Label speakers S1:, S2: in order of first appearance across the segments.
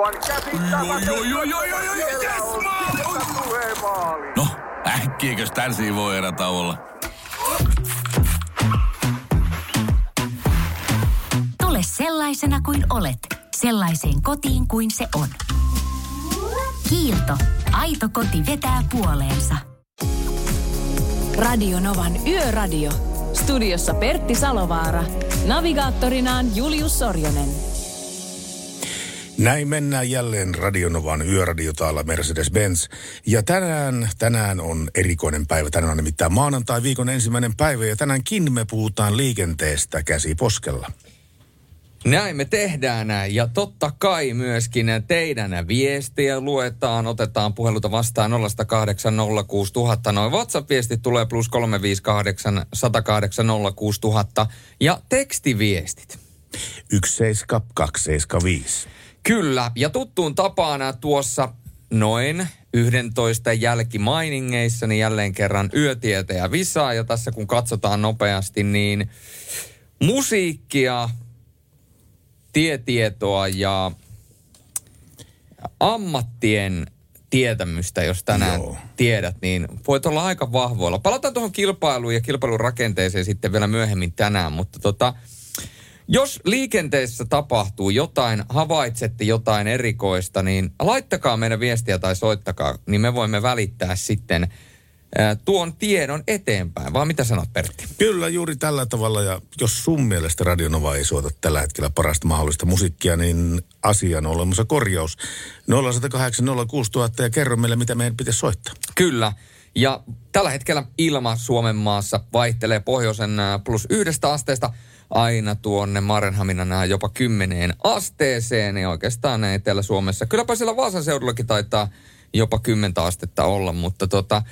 S1: Aivan
S2: yes, maali! No, äkkiäkös tän voi erä olla?
S3: Tule sellaisena kuin olet, sellaiseen kotiin kuin se on. Kiilto. Aito koti vetää puoleensa.
S4: Radio Novan Yöradio. Studiossa Pertti Salovaara. Navigaattorinaan Julius Sorjonen.
S5: Näin mennään jälleen Radionovan yöradio täällä Mercedes-Benz. Ja tänään, tänään on erikoinen päivä. Tänään on nimittäin maanantai viikon ensimmäinen päivä ja tänäänkin me puhutaan liikenteestä käsi poskella.
S6: Näin me tehdään näin. Ja totta kai myöskin teidän viestiä luetaan, otetaan puheluta vastaan 0806000. Noin WhatsApp-viestit tulee plus 358 108 06000 ja tekstiviestit.
S5: 17275.
S6: Kyllä, ja tuttuun tapana tuossa noin 11 jälkimainingeissa, niin jälleen kerran yötietä ja visaa. Ja tässä kun katsotaan nopeasti, niin musiikkia, tietietoa ja ammattien tietämystä, jos tänään
S5: Joo.
S6: tiedät, niin voit olla aika vahvoilla. Palataan tuohon kilpailuun ja kilpailun rakenteeseen sitten vielä myöhemmin tänään, mutta tota, jos liikenteessä tapahtuu jotain, havaitsette jotain erikoista, niin laittakaa meidän viestiä tai soittakaa, niin me voimme välittää sitten tuon tiedon eteenpäin. Vaan mitä sanot Pertti?
S5: Kyllä, juuri tällä tavalla. Ja jos sun mielestä Radionova ei suota tällä hetkellä parasta mahdollista musiikkia, niin asian on olemassa korjaus. 0108 06000 ja kerro meille, mitä meidän pitäisi soittaa.
S6: Kyllä. Ja tällä hetkellä ilma Suomen maassa vaihtelee pohjoisen plus yhdestä asteesta aina tuonne Marenhaminan jopa kymmeneen asteeseen. Ja oikeastaan Etelä-Suomessa. Kylläpä siellä Vaasan seudullakin taitaa jopa 10 astetta olla, mutta tota,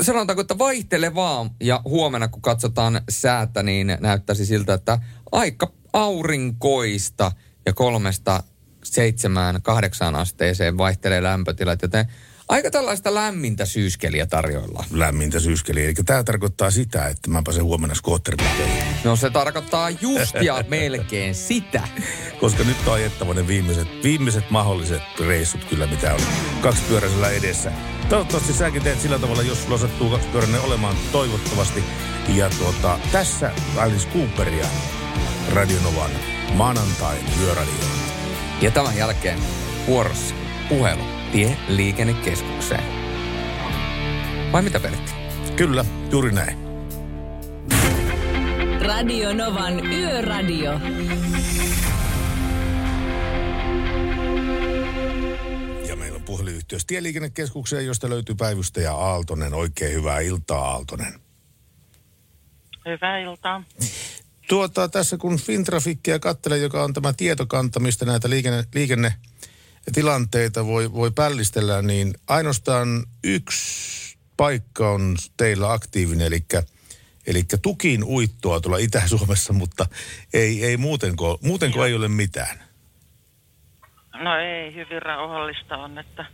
S6: sanotaanko, että vaihtelevaa ja huomenna kun katsotaan säätä, niin näyttäisi siltä, että aika aurinkoista ja kolmesta seitsemään, kahdeksaan asteeseen vaihtelee lämpötilat, joten aika tällaista lämmintä syyskeliä tarjoillaan.
S5: Lämmintä syyskeliä. Eli tämä tarkoittaa sitä, että mä pääsen huomenna skootterilla.
S6: No se tarkoittaa just ja melkein sitä.
S5: Koska nyt on ajettava ne viimeiset, viimeiset mahdolliset reissut kyllä, mitä on kaksipyöräisellä edessä. Toivottavasti säkin teet sillä tavalla, jos sulla sattuu kaksipyöräinen olemaan toivottavasti. Ja tuota, tässä Alice Cooperia Radionovan maanantain yöradio.
S6: Ja tämän jälkeen vuorossa puhelu tie liikennekeskukseen. Vai mitä Pertti?
S5: Kyllä, juuri näin.
S4: Radio Novan Yöradio.
S5: Ja meillä on puhelinyhteys Tieliikennekeskukseen, josta löytyy päivystäjä Aaltonen. Oikein hyvää iltaa, Aaltonen.
S7: Hyvää iltaa.
S5: Tuota, tässä kun Fintrafikkia katselee, joka on tämä tietokanta, mistä näitä liikenne, liikennetilanteita voi, voi pällistellä, niin ainoastaan yksi paikka on teillä aktiivinen, eli, eli tukin uittoa tuolla Itä-Suomessa, mutta ei, ei muutenko, muutenko ei ole mitään.
S7: No ei, hyvin rauhallista on, että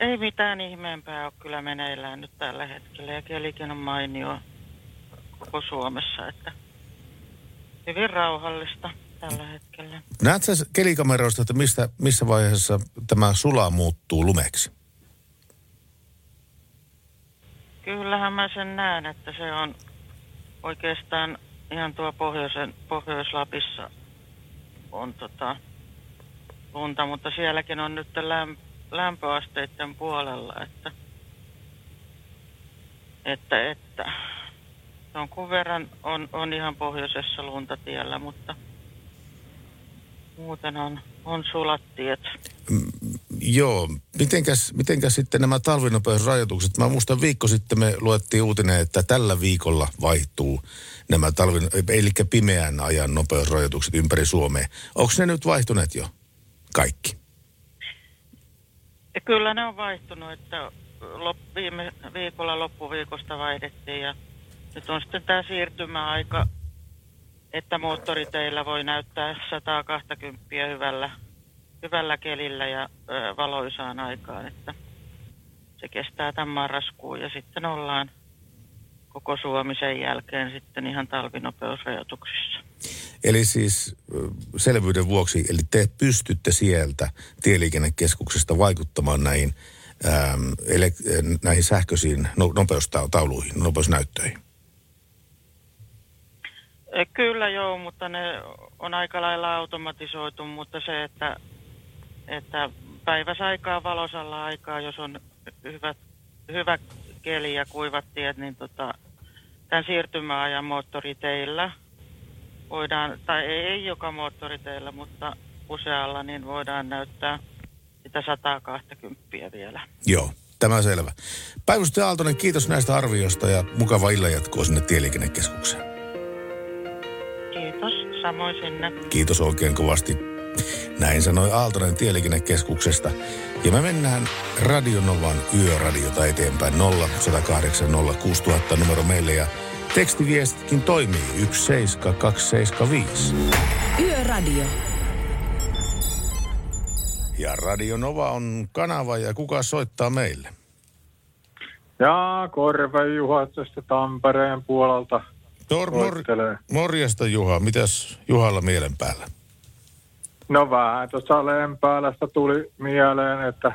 S7: ei mitään ihmeempää ole kyllä meneillään nyt tällä hetkellä. Ja kelikin on mainio koko Suomessa, että hyvin rauhallista tällä hetkellä.
S5: Näetkö sä kelikameroista, että mistä, missä vaiheessa tämä sula muuttuu lumeksi?
S7: Kyllähän mä sen näen, että se on oikeastaan ihan tuo pohjoisen, Pohjois-Lapissa on tota lunta, mutta sielläkin on nyt läm, lämpöasteiden puolella, että, että, että jonkun verran on, on ihan pohjoisessa lunta tiellä, mutta muuten on, on sulat tiet.
S5: Joo, mitenkäs, mitenkäs sitten nämä talvinopeusrajoitukset? Mä muistan viikko sitten me luettiin uutinen, että tällä viikolla vaihtuu nämä talvin, eli pimeän ajan nopeusrajoitukset ympäri Suomea. Onko ne nyt vaihtuneet jo? Kaikki.
S7: Kyllä ne on vaihtunut, että lop, viime viikolla loppuviikosta vaihdettiin ja nyt on sitten tämä siirtymäaika, että moottoriteillä voi näyttää 120 hyvällä, hyvällä kelillä ja ö, valoisaan aikaan, että se kestää tämän marraskuun ja sitten ollaan koko Suomi sen jälkeen sitten ihan talvinopeusrajoituksissa.
S5: Eli siis selvyyden vuoksi, eli te pystytte sieltä tieliikennekeskuksesta vaikuttamaan näihin, äm, ele, näihin sähköisiin no, nopeustauluihin, nopeusnäyttöihin.
S7: E, Kyllä joo, mutta ne on aika lailla automatisoitu, mutta se, että, että päiväsaikaa, valosalla aikaa, jos on hyvät, hyvä keli ja kuivat tiet, niin tota, tämän siirtymäajan moottoriteillä voidaan, tai ei, ei joka moottoriteillä, mutta usealla, niin voidaan näyttää sitä 120 vielä.
S5: Joo, tämä selvä. Päivystäjä Aaltonen, kiitos näistä arvioista ja mukava illanjatkoa sinne tieliikennekeskukseen.
S7: Kiitos, samoin sinne.
S5: Kiitos oikein kovasti. Näin sanoi Aaltonen Tieliikennekeskuksesta. Ja me mennään Radionovan yöradiota eteenpäin 0 108 0 6000 numero meille ja tekstiviestitkin toimii 17275.
S4: Yöradio.
S5: Ja Radionova on kanava ja kuka soittaa meille?
S8: Ja Korve Juha tästä Tampereen puolelta
S5: Tor, mor, morjesta Juha, mitäs Juhalla mielen päällä?
S8: No vähän tuossa Lempäälästä tuli mieleen, että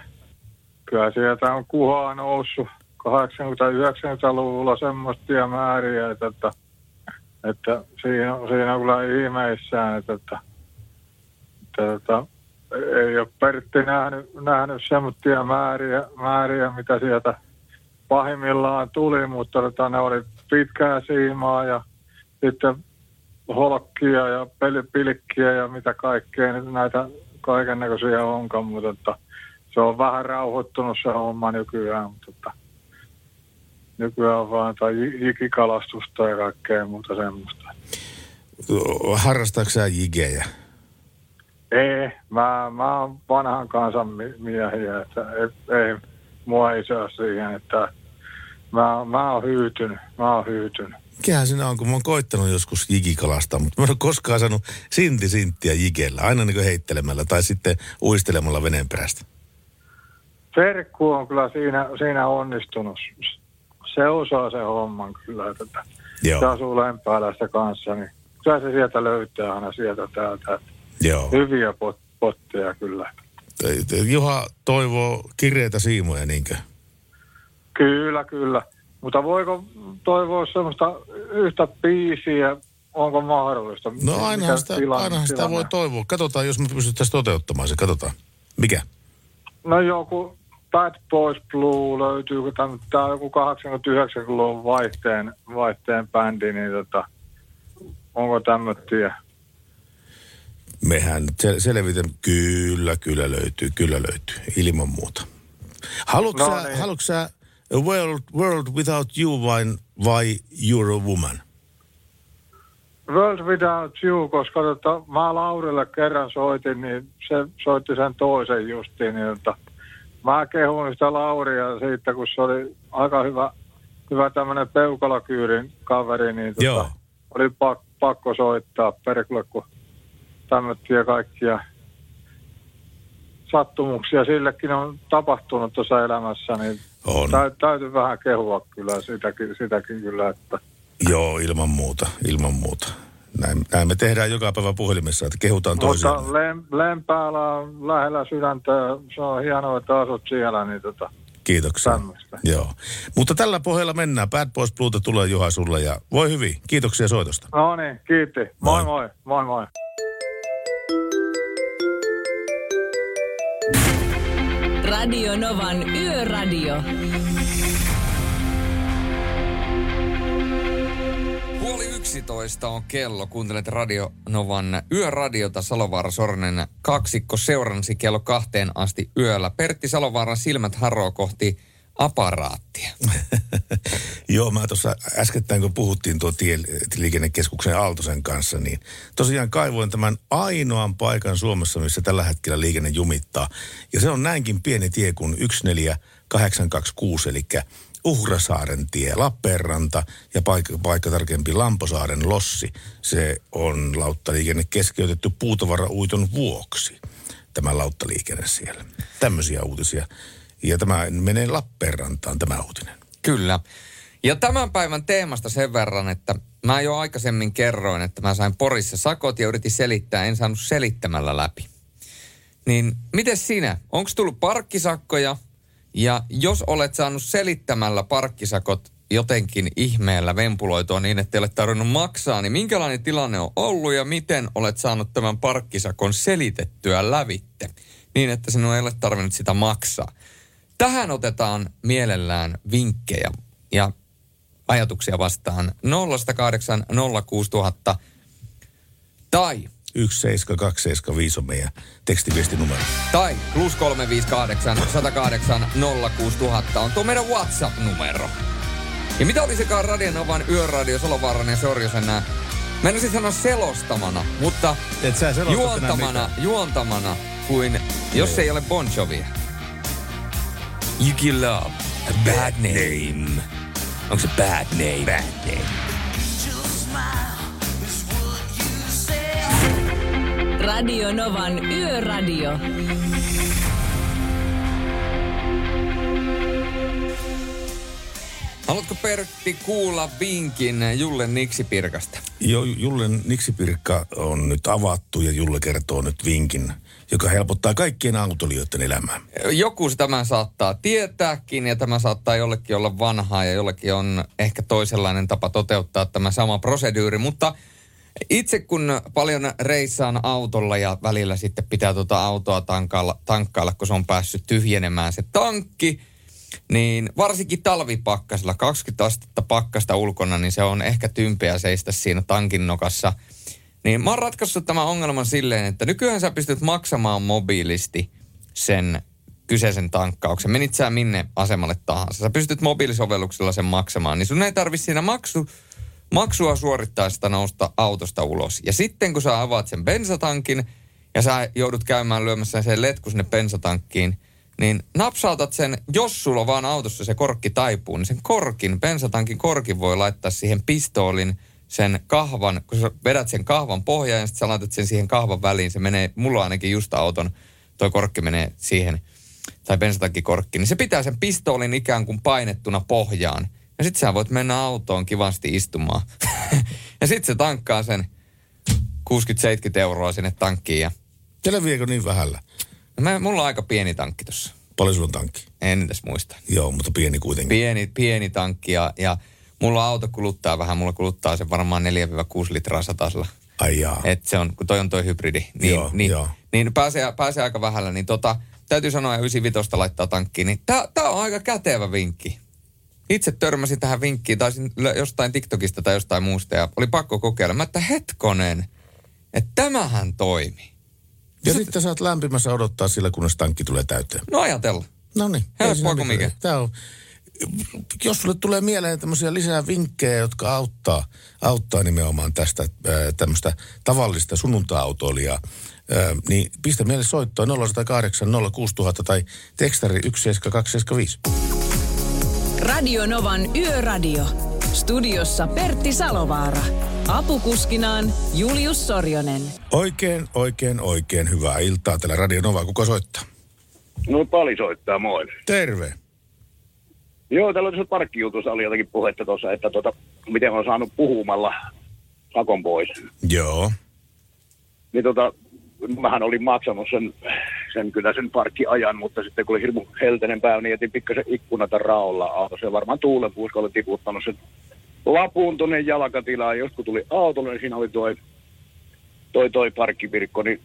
S8: kyllä sieltä on kuhaa noussut 80-90-luvulla semmoisia määriä, että, että, että siinä, siinä on kyllä ihmeissään, että, että, että, että ei ole Pertti nähnyt, nähnyt semmoisia määriä, määriä, mitä sieltä pahimmillaan tuli, mutta tota, ne oli pitkää siimaa ja sitten holkkia ja pelipilkkiä ja mitä kaikkea nyt näitä kaiken näköisiä onkaan, mutta että se on vähän rauhoittunut se homma nykyään, mutta että nykyään on vaan tai jikikalastusta ja kaikkea muuta semmoista.
S5: Harrastaako sä jigejä?
S8: Ei, mä, mä oon vanhan kansan mi- miehiä, että ei, ei mua ei saa siihen, että mä, mä oon hyytynyt, mä oon hyytynyt.
S5: Mikähän siinä on, kun mä oon koittanut joskus jigikalastaa, mutta mä en ole koskaan saanut sinti sinttiä jigellä, aina niin heittelemällä tai sitten uistelemalla veneen perästä.
S8: Serkku on kyllä siinä, siinä onnistunut. Se osaa se homman kyllä. Että
S5: Joo.
S8: se asuu Lempäälässä kanssa, niin kyllä se sieltä löytää aina sieltä täältä.
S5: Joo.
S8: Hyviä pot, potteja kyllä.
S5: Juha toivoo kireitä siimoja, niinkö?
S8: Kyllä, kyllä. Mutta voiko toivoa semmoista yhtä biisiä, onko mahdollista?
S5: No ainahan sitä,
S8: tilanne-
S5: ainahan sitä voi toivoa. Katsotaan, jos me pystyttäisiin toteuttamaan se. Katsotaan. Mikä?
S8: No joku Bad Boys Blue löytyy, tämä on joku 89-luvun vaihteen, vaihteen bändi, niin tota, onko tämmöisiä?
S5: Mehän sel- selvitän. Kyllä, kyllä löytyy, kyllä löytyy. Ilman muuta. Haluatko,
S8: No
S5: sä,
S8: niin.
S5: haluatko sä a world, world Without You vain vai You're a Woman?
S8: World Without You, koska tota, mä Laurille kerran soitin, niin se soitti sen toisen justiin, niin tota, mä kehun sitä Lauria siitä, kun se oli aika hyvä, hyvä tämmöinen peukalakyyrin kaveri, niin tota,
S5: Joo.
S8: oli pak, pakko soittaa perkele, kun tämmöisiä kaikkia sattumuksia sillekin on tapahtunut tuossa elämässä, niin
S5: On.
S8: tä, täytyy vähän kehua kyllä sitäkin, sitäkin kyllä, että
S5: Joo, ilman muuta, ilman muuta. Näin, näin me tehdään joka päivä puhelimessa, että kehutaan toisiaan.
S8: Mutta Lem, Lempäällä on lähellä sydäntä se on hienoa, että asut siellä, niin tota,
S5: Kiitoksia.
S8: tämmöistä.
S5: Joo. Mutta tällä pohjalla mennään. Bad Boys Blueta tulee Juha sulle ja voi hyvin. Kiitoksia soitosta.
S8: No niin, kiitti. Moi
S5: Moi.
S8: moi, moi moi.
S4: Radio Novan Yöradio.
S6: Puoli yksitoista on kello. Kuuntelet Radio Novan yöradiota Salovaara Sornen kaksikko seuransi kello kahteen asti yöllä. Pertti Salovaaran silmät haroo kohti aparaattia.
S5: Joo, mä tuossa äskettäin kun puhuttiin tuo tieliikennekeskuksen Aaltosen kanssa, niin tosiaan kaivoin tämän ainoan paikan Suomessa, missä tällä hetkellä liikenne jumittaa. Ja se on näinkin pieni tie kuin 14826, eli Uhrasaaren tie, Lappeenranta ja paikka, paikka tarkempi Lamposaaren Lossi. Se on lauttaliikenne keskeytetty puutavarauiton vuoksi, tämä lauttaliikenne siellä. Tämmöisiä uutisia. Ja tämä menee Lappeenrantaan tämä uutinen.
S6: Kyllä. Ja tämän päivän teemasta sen verran, että mä jo aikaisemmin kerroin, että mä sain Porissa sakot ja yritin selittää, en saanut selittämällä läpi. Niin miten sinä? Onko tullut parkkisakkoja? Ja jos olet saanut selittämällä parkkisakot jotenkin ihmeellä vempuloitua niin, että ei ole tarvinnut maksaa, niin minkälainen tilanne on ollut ja miten olet saanut tämän parkkisakon selitettyä lävitte niin, että sinun ei ole tarvinnut sitä maksaa. Tähän otetaan mielellään vinkkejä ja ajatuksia vastaan 0108 06000 tai
S5: 17275 on meidän tekstiviestinumero.
S6: tai plus 358 108 06000 on tuo meidän WhatsApp-numero. Ja mitä olisikaan Radionovan yöradio Solovaaranen ja Sorjosen nää? Mä en siis sanoa selostamana, mutta
S5: Et sä
S6: juontamana, juontamana kuin jos ei ole Bon Jovia. You give love a bad name. Onko se bad name? Bad name.
S4: Radio Novan Yöradio.
S6: Haluatko Pertti kuulla vinkin Julle Niksipirkasta?
S5: Jo, Jullen Niksipirkka on nyt avattu ja Julle kertoo nyt vinkin, joka helpottaa kaikkien autolijoiden elämää.
S6: Joku tämän saattaa tietääkin ja tämä saattaa jollekin olla vanhaa ja jollekin on ehkä toisenlainen tapa toteuttaa tämä sama proseduuri, mutta itse kun paljon reissaan autolla ja välillä sitten pitää tuota autoa tankkailla, tankkailla, kun se on päässyt tyhjenemään se tankki, niin varsinkin talvipakkasella, 20 astetta pakkasta ulkona, niin se on ehkä tympeä seistä siinä tankin nokassa. Niin mä oon ratkaissut tämän ongelman silleen, että nykyään sä pystyt maksamaan mobiilisti sen kyseisen tankkauksen. Menit sä minne asemalle tahansa. Sä pystyt mobiilisovelluksella sen maksamaan, niin sun ei tarvi siinä maksu, maksua suorittaessa nousta autosta ulos. Ja sitten kun sä avaat sen bensatankin ja sä joudut käymään lyömässä sen letku sinne bensatankkiin, niin napsautat sen, jos sulla vaan autossa se korkki taipuu, niin sen korkin, bensatankin korkin voi laittaa siihen pistoolin sen kahvan, kun sä vedät sen kahvan pohjaan ja sitten sä laitat sen siihen kahvan väliin, se menee, mulla ainakin just auton, toi korkki menee siihen, tai bensatankikorkki, niin se pitää sen pistoolin ikään kuin painettuna pohjaan. Ja sitten sä voit mennä autoon kivasti istumaan. ja sitten se tankkaa sen 60-70 euroa sinne tankkiin ja
S5: Selviääkö niin vähällä?
S6: no mä, mulla on aika pieni tankki tossa.
S5: Paljon sulla on tankki?
S6: En edes muista.
S5: Joo, mutta pieni kuitenkin.
S6: Pieni, pieni tankki ja, ja mulla auto kuluttaa vähän. Mulla kuluttaa se varmaan 4-6 litraa satasella.
S5: Ai jaa.
S6: Et se on, kun toi on toi hybridi. Niin,
S5: Joo,
S6: niin,
S5: joo.
S6: niin pääsee, pääsee aika vähällä. Niin tota, täytyy sanoa, että 95 laittaa tankkiin. Niin tää, tää on aika kätevä vinkki. Itse törmäsin tähän vinkkiin, taisin lö- jostain TikTokista tai jostain muusta ja oli pakko kokeilla. Mä että hetkonen, että tämähän toimi.
S5: Ja sitten saat lämpimässä odottaa sillä, kunnes tankki tulee täyteen.
S6: No ajatella.
S5: No niin.
S6: Helppoa kuin mikä.
S5: Tämä on, jos sulle tulee mieleen tämmöisiä lisää vinkkejä, jotka auttaa, auttaa nimenomaan tästä tämmöistä tavallista sunnunta-autoilijaa, niin pistä meille soittoa 0108 06000 tai tekstari 17275.
S4: Radio Novan Yöradio. Studiossa Pertti Salovaara. Apukuskinaan Julius Sorjonen.
S5: Oikein, oikein, oikein hyvää iltaa täällä Radio Nova. Kuka soittaa?
S9: No Pali soittaa, moi.
S5: Terve.
S9: Joo, täällä tuossa parkkijutussa oli jotakin puhetta tuossa, että tota, miten on saanut puhumalla sakon pois.
S5: Joo.
S9: Niin tota, mähän olin maksanut sen, sen kyllä sen parkkiajan, mutta sitten kun oli hirmu helteinen päivä, niin jätin pikkasen ikkunata raolla autossa. Ja varmaan tuulenpuuska oli tiputtanut sen lapun tuonne jalkatilaan. Jos kun tuli autolle, niin siinä oli toi, toi, toi parkkipirkko, niin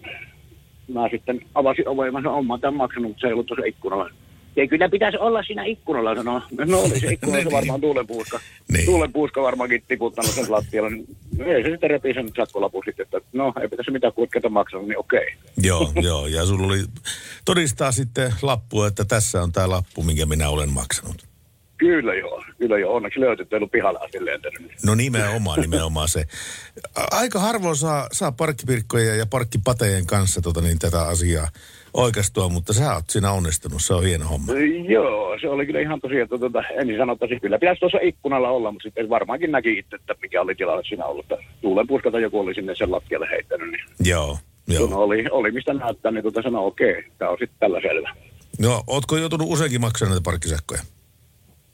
S9: mä sitten avasin oven mä sanoin, tämän maksanut, mutta se ei ollut tuossa ikkunalla. Ja kyllä pitäisi olla siinä ikkunalla, sanoo. No oli se ikkuna, se varmaan tuulenpuuska.
S5: Niin.
S9: Tuulenpuuska varmaankin tiputtanut sen lattialle. Niin ei se sitten repi sen sakkolapun sitten, että no ei pitäisi mitään kuitenkaan maksanut, niin okei.
S5: Joo, joo. Ja sulla oli todistaa sitten lappu, että tässä on tämä lappu, minkä minä olen maksanut.
S9: Kyllä joo, kyllä joo. Onneksi löytyy, että ei ollut pihalla asti lentänyt.
S5: No nimenomaan, nimenomaan se. Aika harvoin saa, saa parkkipirkkojen ja parkkipatejen kanssa tota, niin, tätä asiaa oikeastua, mutta sä oot siinä onnistunut. Se on hieno homma.
S9: Joo, se oli kyllä ihan tosiaan, että tuota, ensin sanottaisiin, kyllä pitäisi tuossa ikkunalla olla, mutta sitten varmaankin näki itse, että mikä oli tilanne siinä ollut. Että Tuulenpuuska tai joku oli sinne sen lattialle heittänyt, niin
S5: Joo,
S9: kun
S5: joo.
S9: oli, oli mistä näyttää, niin tuota sanoi, okei, tämä on sitten tällä selvä.
S5: No, ootko joutunut useinkin maksamaan näitä parkkisäkkoja?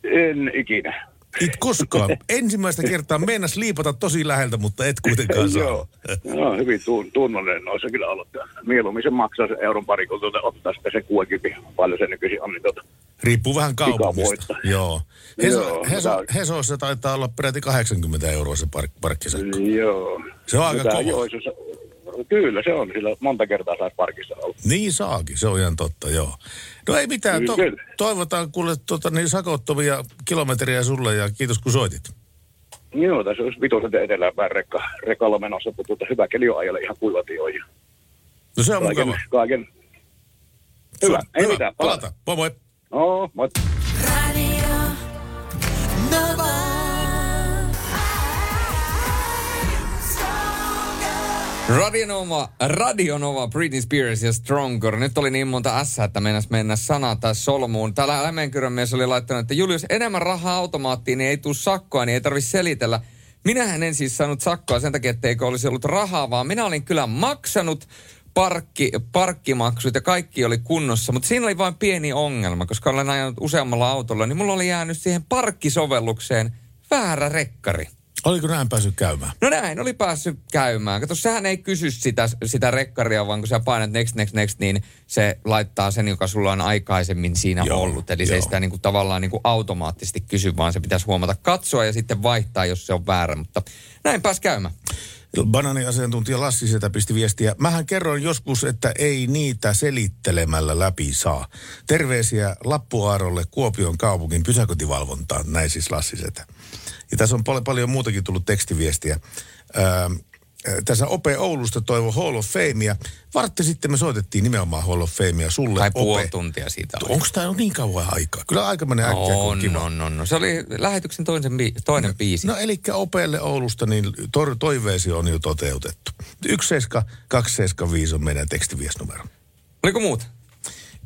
S9: En ikinä.
S5: it koskaan. Ensimmäistä kertaa meinas liipata tosi läheltä, mutta et kuitenkaan saa.
S9: Joo. No, hyvin tun- tunnollinen noissa kyllä ollut. Mieluummin se maksaa se euron pari, kun tuota, ottaa sitten se kuokipi. Paljon se nykyisin on, niin tuota,
S5: Riippuu vähän kaupungista. Joo. Heso,
S9: Joo,
S5: Heso,
S9: mutta-
S5: Hesossa taitaa olla peräti 80 euroa se park, parkkisakko.
S9: Joo.
S5: Se on aika
S9: Tää
S5: kova.
S9: Kyllä se on, sillä monta kertaa saisi parkissa olla.
S5: Niin saakin, se on ihan totta, joo. No ei mitään, to,
S9: Kyllä.
S5: toivotaan kuule tota, niin sakottomia kilometriä sulle ja kiitos kun soitit.
S9: Joo, tässä olisi vitoset eteläänpäin rekka, rekalla menossa, mutta tuota, hyvä keli on ajalle ihan kuivatio. Ja
S5: No se on
S9: kaiken,
S5: mukava.
S9: kaiken. Hyvä,
S5: Se on-
S9: ei mitään, palataan.
S5: Palata. Moi moi.
S9: No, moi.
S6: Radionova, Radionova, Britney Spears ja Stronger. Nyt oli niin monta S, että meinas mennä sana tai solmuun. Täällä Hämeenkyrön mies oli laittanut, että Julius, enemmän rahaa automaattiin, niin ei tuu sakkoa, niin ei tarvi selitellä. Minähän en siis saanut sakkoa sen takia, etteikö olisi ollut rahaa, vaan minä olin kyllä maksanut parkki, parkkimaksut ja kaikki oli kunnossa, mutta siinä oli vain pieni ongelma, koska olen ajanut useammalla autolla, niin mulla oli jäänyt siihen parkkisovellukseen väärä rekkari.
S5: Oliko näin päässyt käymään?
S6: No näin, oli päässyt käymään. Kato, sehän ei kysy sitä, sitä rekkaria, vaan kun sä painat next, next, next, niin se laittaa sen, joka sulla on aikaisemmin siinä
S5: Joo,
S6: ollut. Eli se ei
S5: joo.
S6: sitä niin kuin, tavallaan niin kuin automaattisesti kysy, vaan se pitäisi huomata katsoa ja sitten vaihtaa, jos se on väärä. Mutta näin pääs käymään.
S5: Bananiasiantuntija Lassi sieltä pisti viestiä. Mähän kerroin joskus, että ei niitä selittelemällä läpi saa. Terveisiä Lappuaarolle Kuopion kaupungin pysäköintivalvontaan, näin siis Lassi Setä. Ja tässä on paljon, paljon muutakin tullut tekstiviestiä. Öö, tässä Ope Oulusta toivo Hall of Famea. Vartti sitten me soitettiin nimenomaan Hall of Famea sulle,
S6: Tai puoli
S5: Ope.
S6: tuntia siitä.
S5: Onko tämä niin kauan aikaa? Kyllä aika menee äkkiä, kun
S6: On,
S5: kiva.
S6: on, on, on. Se oli lähetyksen toisen bi- toinen biisi.
S5: No eli Opeelle Oulusta, niin tor- toiveesi on jo toteutettu. 17275 on meidän tekstiviesnumero.
S6: Oliko muuta?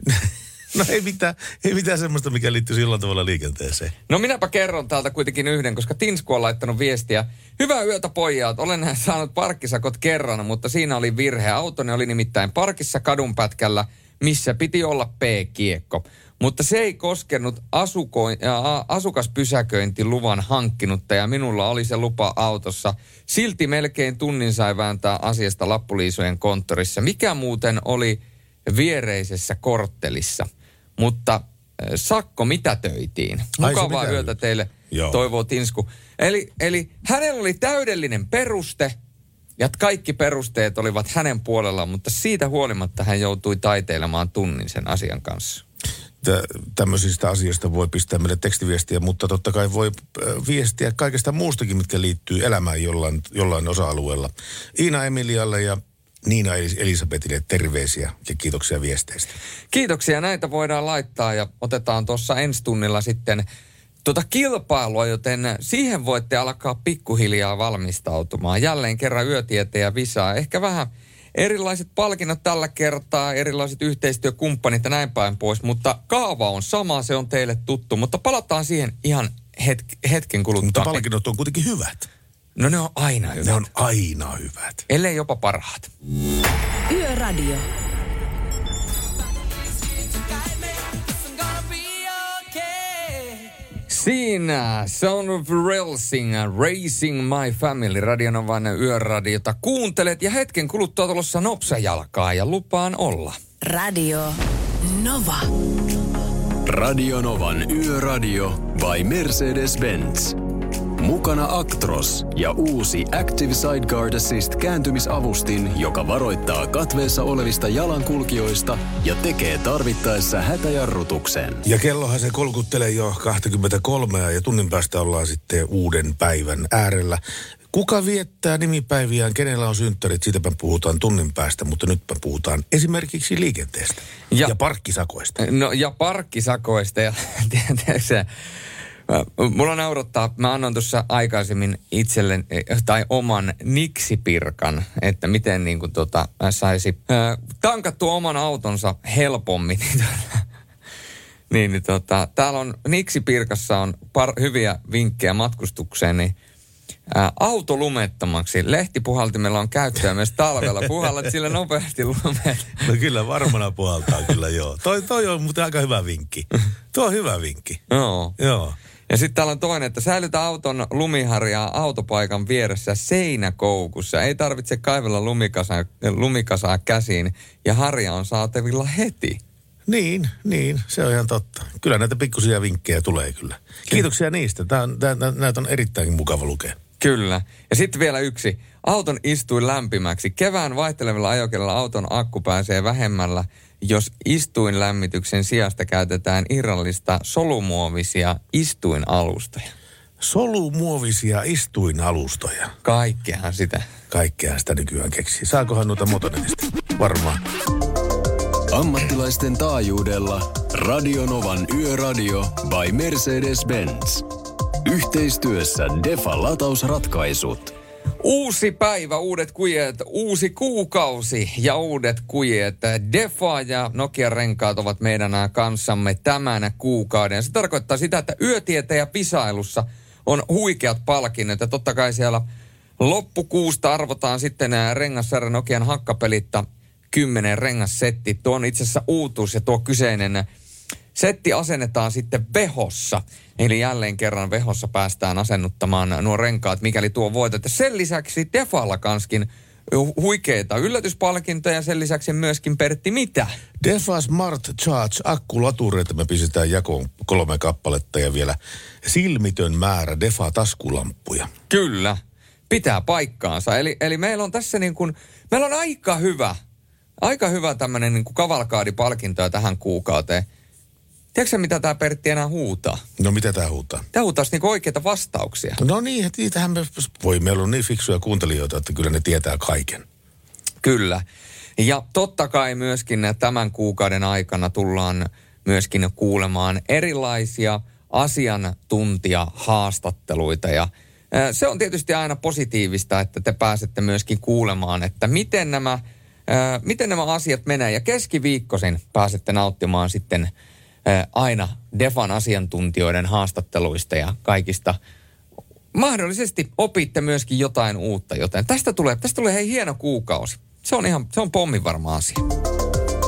S5: No ei mitään, ei mitään semmoista, mikä liittyy sillä tavalla liikenteeseen.
S6: No minäpä kerron täältä kuitenkin yhden, koska Tinsku on laittanut viestiä. Hyvää yötä pojat, olen saanut parkkisakot kerran, mutta siinä oli virhe. Autoni oli nimittäin parkissa kadunpätkällä, missä piti olla P-kiekko. Mutta se ei koskenut asuko- asukaspysäköintiluvan hankkinutta ja minulla oli se lupa autossa. Silti melkein tunnin sai vääntää asiasta lappuliisojen konttorissa. Mikä muuten oli viereisessä korttelissa? Mutta äh, sakko mitätöitiin.
S5: Ai
S6: Mukavaa
S5: mitätöi.
S6: yötä teille,
S5: Joo.
S6: toivoo Tinsku. Eli, eli hänellä oli täydellinen peruste, ja kaikki perusteet olivat hänen puolellaan, mutta siitä huolimatta hän joutui taiteilemaan tunnin sen asian kanssa.
S5: Tä- Tämmöisistä asioista voi pistää meille tekstiviestiä, mutta totta kai voi äh, viestiä kaikesta muustakin, mitkä liittyy elämään jollain, jollain osa-alueella. Iina Emilialle ja Niina Elis- Elisabetille terveisiä ja kiitoksia viesteistä.
S6: Kiitoksia, näitä voidaan laittaa ja otetaan tuossa ensi tunnilla sitten tuota kilpailua, joten siihen voitte alkaa pikkuhiljaa valmistautumaan. Jälleen kerran yötieteen ja visaa. Ehkä vähän erilaiset palkinnot tällä kertaa, erilaiset yhteistyökumppanit ja näin päin pois, mutta kaava on sama, se on teille tuttu. Mutta palataan siihen ihan hetk- hetken
S5: Mutta
S6: kuluttua.
S5: palkinnot on kuitenkin hyvät.
S6: No ne on aina hyvät.
S5: Ne on aina hyvät.
S6: Ellei jopa parhaat.
S4: Yöradio.
S6: Siinä Sound of Racing, Racing My Family, Radionovan yöradiota kuuntelet ja hetken kuluttua tulossa nopsajalkaa ja lupaan olla.
S4: Radio Nova.
S10: Radionovan Yöradio by Mercedes-Benz. Mukana Actros ja uusi Active Sideguard Assist kääntymisavustin, joka varoittaa katveessa olevista jalankulkijoista ja tekee tarvittaessa hätäjarrutuksen.
S5: Ja kellohan se kolkuttelee jo 23 ja tunnin päästä ollaan sitten uuden päivän äärellä. Kuka viettää nimipäiviään, kenellä on synttärit, siitäpä puhutaan tunnin päästä, mutta nytpä puhutaan esimerkiksi liikenteestä ja,
S6: Ja-
S5: parkkisakoista.
S6: No ja parkkisakoista ja Mä- Mulla naurattaa, mä annoin tuossa aikaisemmin itselle tai oman niksipirkan, että miten niin kuin tota, saisi tankattua oman autonsa helpommin. Niin, niin tota, täällä on niksipirkassa on par, hyviä vinkkejä matkustukseen, niin ää, auto lumettomaksi. Lehtipuhaltimella on käyttöä myös talvella. Puhallat sillä nopeasti lumet.
S5: No kyllä varmana puhaltaa kyllä joo. Toi, toi on muuten aika hyvä vinkki. Tuo on hyvä vinkki.
S6: Joo.
S5: Joo.
S6: Ja sitten täällä on toinen, että säilytä auton lumiharjaa autopaikan vieressä seinäkoukussa. Ei tarvitse kaivella lumikasaa, lumikasaa käsiin ja harja on saatavilla heti.
S5: Niin, niin, se on ihan totta. Kyllä näitä pikkusia vinkkejä tulee kyllä. Kiitoksia niistä. Tämä on, näitä on erittäin mukava lukea.
S6: Kyllä. Ja sitten vielä yksi. Auton istuin lämpimäksi. Kevään vaihtelevilla ajokelilla auton akku pääsee vähemmällä, jos istuinlämmityksen sijasta käytetään irrallista solumuovisia istuinalustoja.
S5: Solumuovisia istuinalustoja.
S6: Kaikkeahan sitä.
S5: Kaikkea sitä nykyään keksii. Saakohan noita motonetista? Varmaan.
S10: Ammattilaisten taajuudella Radionovan Yöradio by Mercedes-Benz. Yhteistyössä Defa latausratkaisut.
S6: Uusi päivä, uudet kujet, uusi kuukausi ja uudet kujet. Defa ja Nokia renkaat ovat meidän kanssamme tämän kuukauden. Se tarkoittaa sitä, että yötieteen visailussa on huikeat palkinnot ja totta kai siellä loppukuusta arvotaan sitten rengassarja Nokian hakkapelitta 10 rengassetti. Tuo on itse asiassa uutuus ja tuo kyseinen setti asennetaan sitten vehossa. Eli jälleen kerran vehossa päästään asennuttamaan nuo renkaat, mikäli tuo voitat. Ja sen lisäksi Defalla kanskin hu- huikeita yllätyspalkintoja ja sen lisäksi myöskin Pertti mitä?
S5: Defa Smart Charge akkulatureita me pistetään jakoon kolme kappaletta ja vielä silmitön määrä Defa taskulamppuja.
S6: Kyllä, pitää paikkaansa. Eli, eli meillä on tässä niin kuin, meillä on aika hyvä, aika hyvä tämmöinen niin kuin kavalkaadipalkintoja tähän kuukauteen. Tiedätkö mitä tämä Pertti enää huutaa?
S5: No mitä tää huutaa?
S6: Tämä huutaisi niin oikeita vastauksia.
S5: No niin, niitähän me, voi, meillä on niin fiksuja kuuntelijoita, että kyllä ne tietää kaiken.
S6: Kyllä. Ja totta kai myöskin tämän kuukauden aikana tullaan myöskin kuulemaan erilaisia asiantuntijahaastatteluita. Ja se on tietysti aina positiivista, että te pääsette myöskin kuulemaan, että miten nämä, miten nämä asiat menee. Ja keskiviikkoisin pääsette nauttimaan sitten aina Defan asiantuntijoiden haastatteluista ja kaikista mahdollisesti opitte myöskin jotain uutta, joten tästä tulee, tästä tulee hei hieno kuukausi. Se on ihan, se on pommin varma asia.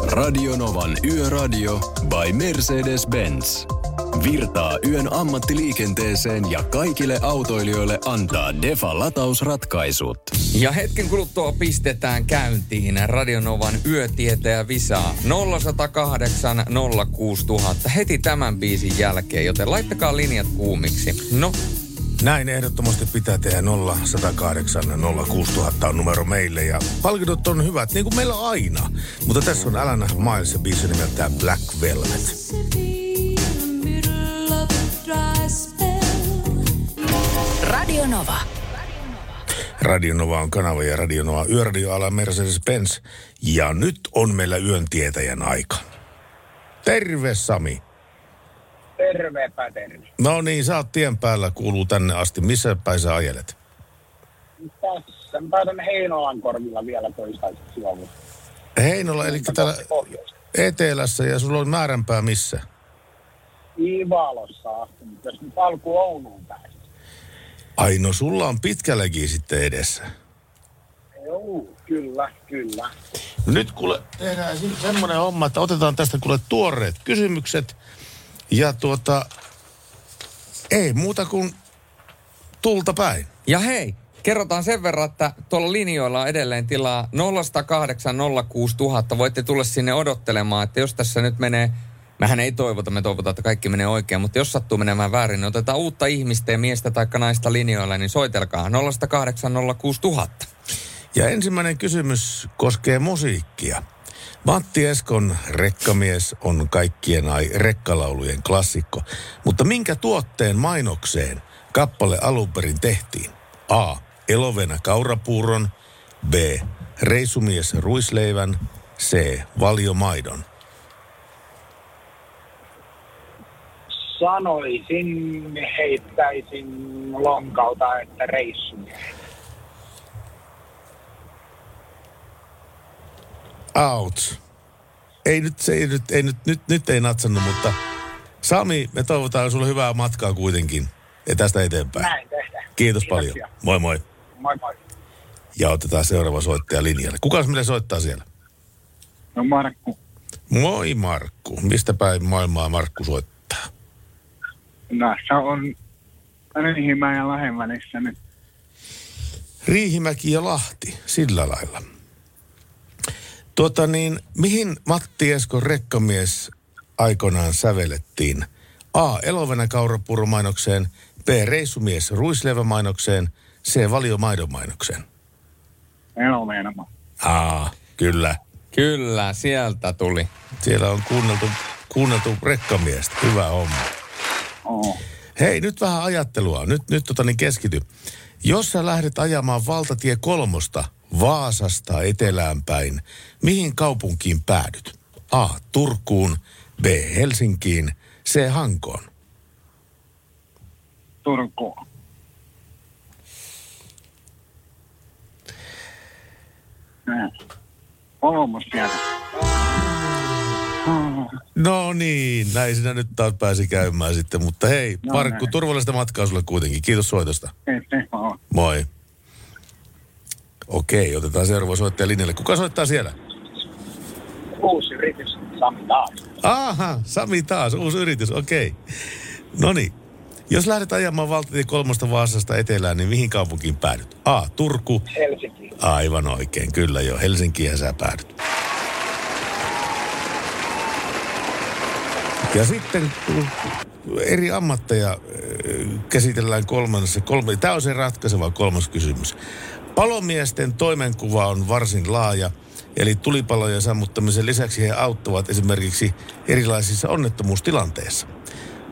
S10: Radionovan Yöradio by Mercedes-Benz. Virtaa yön ammattiliikenteeseen ja kaikille autoilijoille antaa Defa latausratkaisut.
S6: Ja hetken kuluttua pistetään käyntiin Radionovan yötietäjä Visaa 0108 06000 heti tämän biisin jälkeen, joten laittakaa linjat kuumiksi. No,
S5: Näin ehdottomasti pitää tehdä 0108 06000 on numero meille ja palkinnot on hyvät, niin kuin meillä aina. Mutta tässä on Alan Miles ja biisi nimeltään Black Velvet.
S3: Radio Nova.
S5: Radio Nova on kanava ja Radio Nova yöradio ala Mercedes-Benz. Ja nyt on meillä yön tietäjän aika. Terve Sami.
S11: Tervepä terve.
S5: No niin, sä oot tien päällä, kuuluu tänne asti. Missä päin sä ajelet?
S11: Tässä mä päätän Heinolan korvilla vielä toistaiseksi ollut.
S5: Heinola, eli täällä etelässä ja sulla on määränpää missä?
S11: Ivalossa asti, mutta jos nyt alku Ouluun pääsi.
S5: Ai no, sulla on pitkälläkin sitten edessä.
S11: Joo, kyllä, kyllä.
S5: No nyt kuule, tehdään se- semmoinen homma, että otetaan tästä kuule tuoreet kysymykset. Ja tuota, ei muuta kuin tulta päin.
S6: ja hei, kerrotaan sen verran, että tuolla linjoilla on edelleen tilaa 0108 06000. Voitte tulla sinne odottelemaan, että jos tässä nyt menee Mehän ei toivota, me toivotaan, että kaikki menee oikein, mutta jos sattuu menemään väärin, niin otetaan uutta ihmistä ja miestä tai naista linjoilla, niin soitelkaa 0108 06000.
S5: Ja ensimmäinen kysymys koskee musiikkia. Matti Eskon Rekkamies on kaikkien ai rekkalaulujen klassikko. Mutta minkä tuotteen mainokseen kappale alun perin tehtiin? A. Elovena kaurapuuron. B. Reisumies ruisleivän. C. Valiomaidon.
S11: Sanoisin, heittäisin lonkalta, että reissumiehet.
S5: Out. Ei nyt, se ei nyt, ei nyt, nyt, nyt ei natsannut, mutta Sami, me toivotaan sulle hyvää matkaa kuitenkin. Ja tästä eteenpäin.
S11: Näin tehdään.
S5: Kiitos
S11: Kiitoksia.
S5: paljon. Moi moi.
S11: Moi moi.
S5: Ja otetaan seuraava soittaja linjalle. Kuka meille soittaa siellä?
S11: No Markku,
S5: Moi Markku. Mistä päin maailmaa Markku soittaa?
S11: Näissä on Riihimäen ja Lahden välissä nyt.
S5: Riihimäki ja Lahti, sillä lailla. Tuota niin, mihin Matti Esko rekkamies aikoinaan sävelettiin? A. Elovena kaurapuuromainokseen, B. Reissumies ruisleivämainokseen, C. Valio maidonmainokseen.
S11: Eloveenama.
S5: A. Kyllä.
S6: Kyllä, sieltä tuli.
S5: Siellä on kuunneltu, kuunneltu rekkamiestä. Hyvä homma.
S11: Oo.
S5: Hei, nyt vähän ajattelua. Nyt, nyt tota niin keskity. Jos sä lähdet ajamaan valtatie kolmosta Vaasasta etelään päin, mihin kaupunkiin päädyt? A. Turkuun, B. Helsinkiin, C. Hankoon.
S11: Turkuun. Kolmos sieltä.
S5: No niin, näin sinä nyt taas pääsi käymään sitten. Mutta hei,
S11: No
S5: Markku,
S11: näin.
S5: turvallista matkaa sulle kuitenkin. Kiitos soitosta.
S11: Ei.
S5: Moi. Okei, otetaan seuraava soittaja linjalle. Kuka soittaa siellä?
S11: Uusi yritys. Sami taas.
S5: Aha, Sami taas, uusi yritys, okei. No niin, jos lähdet ajamaan valtatie kolmosta Vaasasta etelään, niin mihin kaupunkiin päädyt? A, Turku.
S11: Helsinki.
S5: Aivan oikein, kyllä jo. Helsinkiin sä päädyt. Ja sitten kun eri ammatteja äh, käsitellään kolmannessa. Kolme, tämä on se ratkaiseva kolmas kysymys. Palomiesten toimenkuva on varsin laaja, eli tulipalojen sammuttamisen lisäksi he auttavat esimerkiksi erilaisissa onnettomuustilanteissa.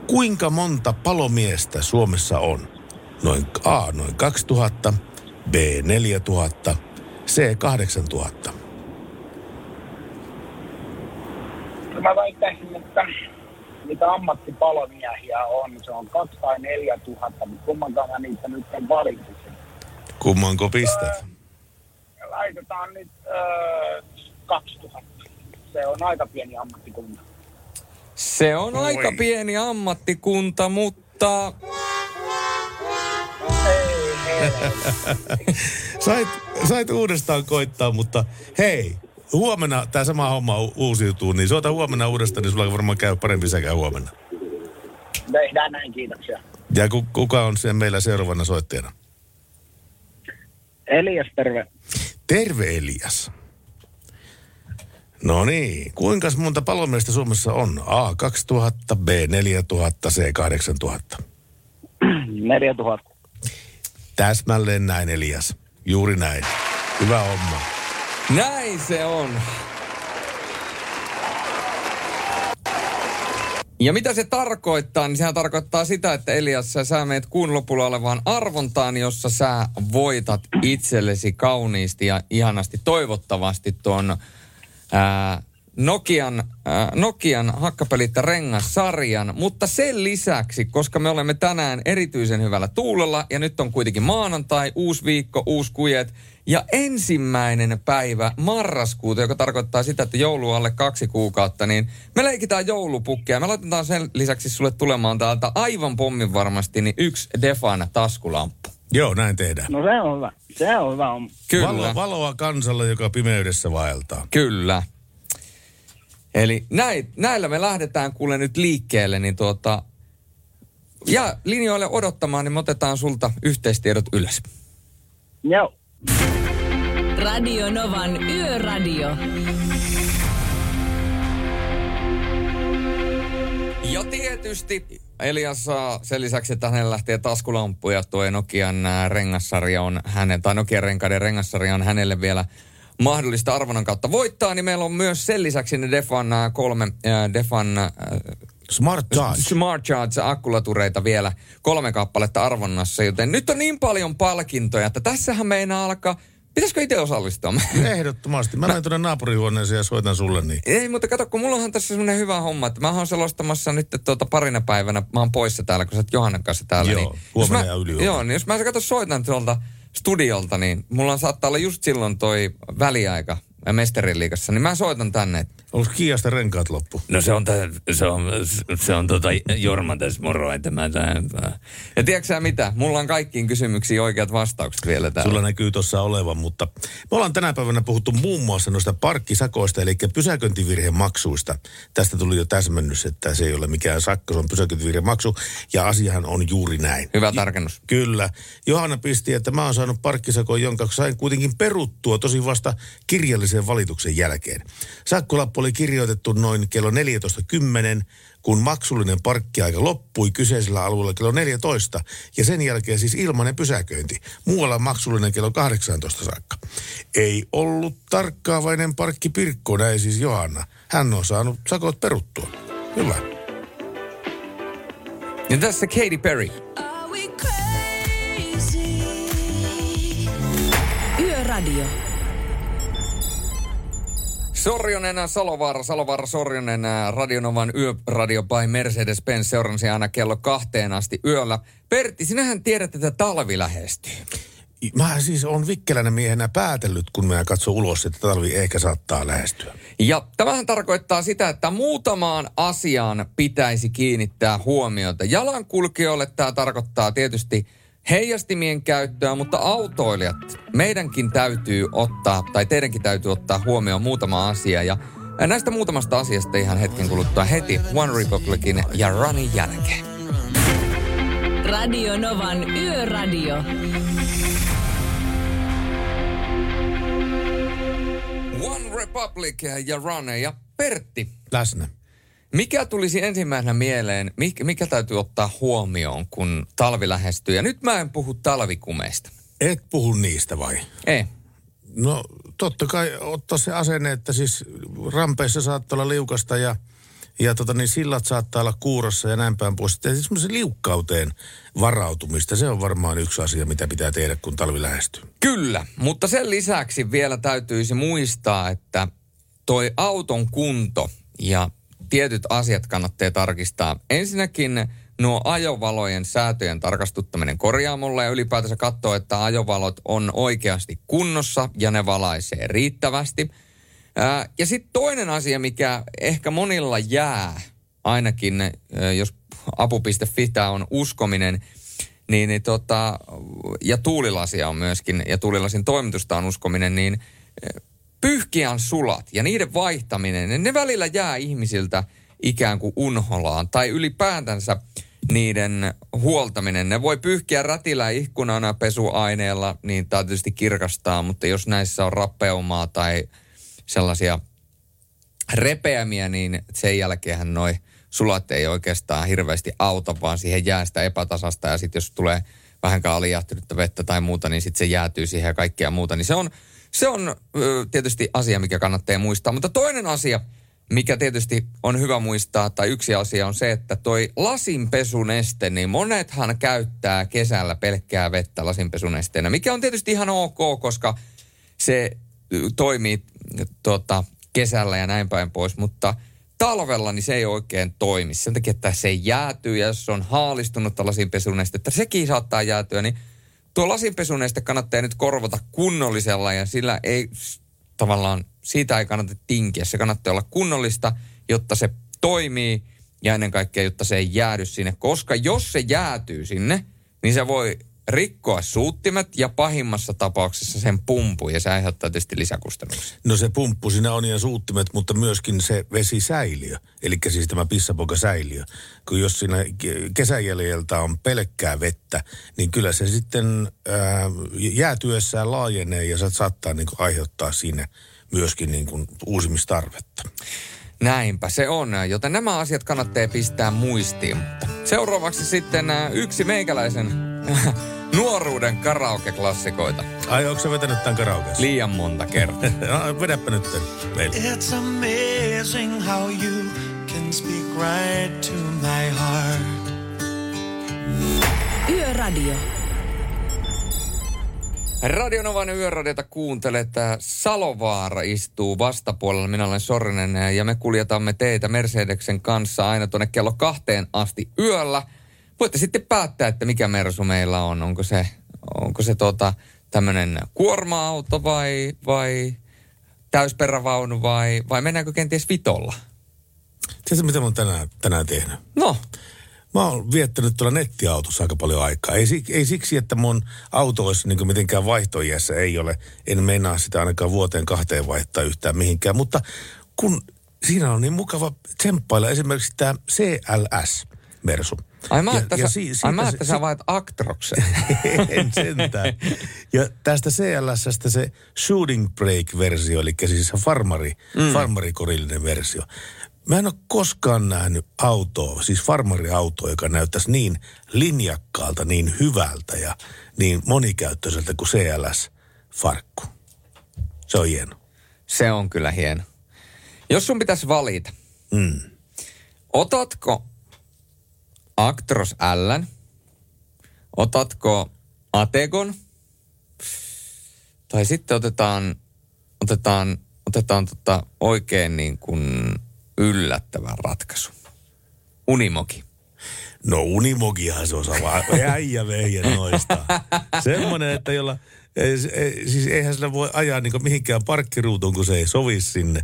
S5: Kuinka monta palomiestä Suomessa on? Noin A, noin 2000, B, 4000, C, 8000.
S11: Mä väittäisin, että mitä ammattipalomiehiä on, se on 2 tai 4 tuhatta, mutta kummankaan mä niitä nyt en valitsisin.
S5: Kummanko pistät?
S11: Laitetaan nyt öö, 2000. Se on aika pieni ammattikunta.
S6: Se on
S5: Oi.
S6: aika pieni ammattikunta, mutta
S11: Ei, ei.
S5: Sait, sait uudestaan koittaa, mutta hei, huomenna tämä sama homma u- uusiutuu, niin soita huomenna uudestaan, niin sulla varmaan käy parempi sekä huomenna.
S11: Tehdään näin, kiitoksia.
S5: Ja ku, kuka on siellä meillä seuraavana soittajana?
S11: Elias, terve.
S5: Terve Elias. No niin, kuinka monta palomiestä Suomessa on? A 2000, B 4000, C 8000.
S11: 4000.
S5: Täsmälleen näin Elias. Juuri näin. Hyvä homma.
S6: Näin se on. Ja mitä se tarkoittaa, niin sehän tarkoittaa sitä, että Elias, sä, sä meet kuun lopulla olevaan arvontaan, jossa sä voitat itsellesi kauniisti ja ihanasti toivottavasti tuon ää, Nokian, ää, Nokian hakkapelit rengassarjan, mutta sen lisäksi, koska me olemme tänään erityisen hyvällä tuulella ja nyt on kuitenkin maanantai, uusi viikko, uusi kujet ja ensimmäinen päivä marraskuuta, joka tarkoittaa sitä, että joulu alle kaksi kuukautta, niin me leikitään joulupukkia. Me laitetaan sen lisäksi sulle tulemaan täältä aivan pommin varmasti niin yksi Defan taskulamppu.
S5: Joo, näin tehdään.
S11: No se on hyvä. Se on hyvä.
S6: Kyllä.
S5: Valo, valoa kansalle, joka pimeydessä vaeltaa.
S6: Kyllä. Eli näin, näillä me lähdetään kuule nyt liikkeelle, niin tuota, ja linjoille odottamaan, niin me otetaan sulta yhteistiedot ylös.
S11: Joo.
S4: Radio Novan Yöradio.
S6: Ja tietysti Elias sen lisäksi, että hänellä lähtee taskulamppu ja tuo Nokian rengassarja on hänen, tai Nokian renkaiden rengassarja on hänelle vielä mahdollista arvonnan kautta voittaa, niin meillä on myös sen lisäksi ne Defan ää, kolme, ää, Defan ää,
S5: Smart Charge.
S6: Smart Charge akkulatureita vielä kolme kappaletta arvonnassa, joten nyt on niin paljon palkintoja, että tässähän meinaa alkaa, pitäisikö itse osallistua?
S5: Ehdottomasti. Mä menen tuonne naapurihuoneeseen ja soitan sulle niin.
S6: Ei, mutta kato, kun mulla on tässä semmoinen hyvä homma, että mä oon selostamassa nyt tuota parina päivänä, mä oon poissa täällä, kun sä oot Johannan kanssa täällä.
S5: Joo,
S6: niin,
S5: huomenna
S6: mä,
S5: ja ylihuomenna.
S6: Joo, niin jos mä kato soitan tuolta studiolta, niin mulla saattaa olla just silloin toi väliaika Mesterin liigassa, niin mä soitan tänne. että
S5: Onko Kiasta renkaat loppu?
S12: No se on, tä, se on, se on tota Jorma tässä moro, että mä tämän,
S6: Ja tiedätkö sä mitä? Mulla on kaikkiin kysymyksiin oikeat vastaukset vielä täällä.
S5: Sulla näkyy tuossa olevan, mutta me ollaan tänä päivänä puhuttu muun muassa noista parkkisakoista, eli pysäköintivirhemaksuista. Tästä tuli jo täsmennys, että se ei ole mikään sakko, se on pysäköintivirhemaksu, ja asiahan on juuri näin.
S6: Hyvä tarkennus.
S5: Kyllä. Johanna pisti, että mä oon saanut parkkisakon, jonka sain kuitenkin peruttua tosi vasta kirjallisen valituksen jälkeen. Sakkolappu oli kirjoitettu noin kello 14.10, kun maksullinen parkkiaika loppui kyseisellä alueella kello 14 ja sen jälkeen siis ilmainen pysäköinti. Muualla maksullinen kello 18 saakka. Ei ollut tarkkaavainen parkki Pirkko, näin siis Johanna. Hän on saanut sakot peruttua. Hyvä.
S6: Ja tässä Katy Perry.
S4: Yöradio.
S6: Sorjonen, Salovaara, Salovaara, Sorjonen, Radionovan yöradio by Mercedes-Benz seurasi aina kello kahteen asti yöllä. Pertti, sinähän tiedät, että talvi lähestyy.
S5: Mä siis on vikkelänä miehenä päätellyt, kun mä katson ulos, että talvi ehkä saattaa lähestyä.
S6: Ja tämähän tarkoittaa sitä, että muutamaan asiaan pitäisi kiinnittää huomiota. Jalankulkijoille tämä tarkoittaa tietysti heijastimien käyttöä, mutta autoilijat, meidänkin täytyy ottaa, tai teidänkin täytyy ottaa huomioon muutama asia. Ja näistä muutamasta asiasta ihan hetken kuluttua heti One Republicin ja Runnin jälkeen.
S4: Radio Novan Yöradio.
S6: One Republic ja Run ja Pertti.
S5: Läsnä.
S6: Mikä tulisi ensimmäisenä mieleen, mikä, mikä täytyy ottaa huomioon, kun talvi lähestyy? Ja nyt mä en puhu talvikumeista.
S5: Et puhu niistä vai?
S6: Ei.
S5: No totta kai ottaa se asenne, että siis rampeissa saattaa olla liukasta ja, ja tota, niin sillat saattaa olla kuurossa ja näin päin pois. Semmoisen liukkauteen varautumista, se on varmaan yksi asia, mitä pitää tehdä, kun talvi lähestyy.
S6: Kyllä, mutta sen lisäksi vielä täytyisi muistaa, että toi auton kunto ja tietyt asiat kannattaa tarkistaa. Ensinnäkin nuo ajovalojen säätöjen tarkastuttaminen korjaamolla ja ylipäätänsä katsoa, että ajovalot on oikeasti kunnossa ja ne valaisee riittävästi. Ja sitten toinen asia, mikä ehkä monilla jää, ainakin jos apu.fi tämä on uskominen, niin, niin tota, ja tuulilasia on myöskin, ja tuulilasin toimitusta on uskominen, niin pyyhkiän sulat ja niiden vaihtaminen, ne välillä jää ihmisiltä ikään kuin unholaan. Tai ylipäätänsä niiden huoltaminen. Ne voi pyyhkiä rätillä ikkunana pesuaineella, niin tämä tietysti kirkastaa, mutta jos näissä on rappeumaa tai sellaisia repeämiä, niin sen jälkeen noi sulat ei oikeastaan hirveästi auta, vaan siihen jää sitä epätasasta ja sitten jos tulee vähänkään alijahtunutta vettä tai muuta, niin sitten se jäätyy siihen ja kaikkea muuta. Niin se on, se on ö, tietysti asia, mikä kannattaa muistaa. Mutta toinen asia, mikä tietysti on hyvä muistaa, tai yksi asia on se, että toi lasinpesuneste, niin monethan käyttää kesällä pelkkää vettä lasinpesunesteenä, mikä on tietysti ihan ok, koska se toimii tota, kesällä ja näin päin pois, mutta talvella niin se ei oikein toimi. Sen takia, että se jäätyy ja jos on haalistunutta lasinpesunestettä, sekin saattaa jäätyä, niin tuo lasinpesuneste kannattaa nyt korvata kunnollisella ja sillä ei tavallaan, siitä ei kannata tinkiä. Se kannattaa olla kunnollista, jotta se toimii ja ennen kaikkea, jotta se ei jäädy sinne. Koska jos se jäätyy sinne, niin se voi rikkoa suuttimet ja pahimmassa tapauksessa sen pumpu ja se aiheuttaa tietysti lisäkustannuksia.
S5: No se pumppu siinä on ja suuttimet, mutta myöskin se vesisäiliö, eli siis tämä pissapokasäiliö. Kun jos siinä kesäjäljeltä on pelkkää vettä, niin kyllä se sitten ää, jäätyessään laajenee ja se saattaa niin kuin aiheuttaa siinä myöskin niin kuin uusimistarvetta.
S6: Näinpä se on, joten nämä asiat kannattaa pistää muistiin. Seuraavaksi sitten ää, yksi meikäläisen nuoruuden karaoke-klassikoita.
S5: Ai, onko sä vetänyt tämän karaokeessa?
S6: Liian monta kertaa.
S5: no, vedäpä nyt meille.
S13: It's amazing how you can speak right to my heart.
S4: Yöradio.
S6: Radionovan yöradiota kuuntelet. Salovaara istuu vastapuolella. Minä olen Sorinen ja me kuljetamme teitä Mercedeksen kanssa aina tuonne kello kahteen asti yöllä. Voitte sitten päättää, että mikä Mersu meillä on. Onko se, onko se tota, tämmöinen kuorma-auto vai, vai täysperävaunu vai, vai mennäänkö kenties vitolla?
S5: Tiedätkö, mitä mä oon tänään, tänään tehnyt?
S6: No.
S5: Mä oon viettänyt tuolla nettiautossa aika paljon aikaa. Ei, ei siksi, että mun auto olisi niin mitenkään vaihtoiässä, ei ole. En meinaa sitä ainakaan vuoteen kahteen vaihtaa yhtään mihinkään. Mutta kun siinä on niin mukava tsemppailla esimerkiksi tämä CLS.
S6: Ai mä,
S5: Ja-
S6: että,
S5: ja
S6: sä,
S5: si-
S6: ai
S5: se-
S6: sä vaat Actroksen.
S5: en sentään. Ja tästä CLSstä se shooting break-versio, eli siis se farmari,
S6: mm.
S5: farmarikorillinen versio. Mä en ole koskaan nähnyt autoa, siis farmariautoa, joka näyttäisi niin linjakkaalta, niin hyvältä ja niin monikäyttöiseltä kuin CLS-farkku. Se on hieno.
S6: Se on kyllä hieno. Jos sun pitäisi valita,
S5: Mm.
S6: otatko Actros L, otatko Ategon, tai sitten otetaan, otetaan, otetaan tota oikein niin kuin yllättävä ratkaisu. Unimoki.
S5: No Unimogihan se on sama. Äijä veiję noista. Semmoinen, että jolla... Ei, siis eihän sillä voi ajaa niin mihinkään parkkiruutuun, kun se ei sovi sinne.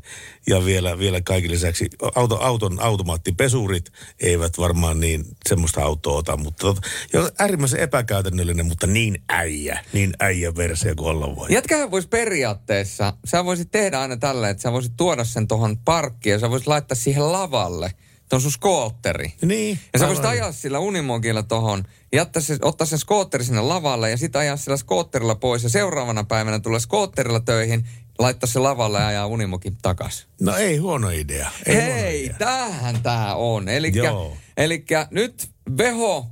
S5: Ja vielä, vielä kaiken lisäksi auto, auton automaattipesurit eivät varmaan niin semmoista autoa ota. Mutta jo äärimmäisen epäkäytännöllinen, mutta niin äijä. Niin äijä versio kuin olla voi.
S6: Jätkähän voisi periaatteessa, sä voisit tehdä aina tällä, että sä voisit tuoda sen tuohon parkkiin ja sä voisit laittaa siihen lavalle tuon sun skootteri.
S5: Niin.
S6: Ja sä voisit ajaa sillä Unimogilla tohon, jättää se, ottaa sen skootteri sinne lavalle ja sitten ajaa sillä skootterilla pois ja seuraavana päivänä tulla skootterilla töihin, laittaa se lavalle ja ajaa Unimokin takas.
S5: No ei huono idea. Ei huono
S6: Hei,
S5: idea.
S6: tämähän tää on.
S5: Joo.
S6: Eli nyt Veho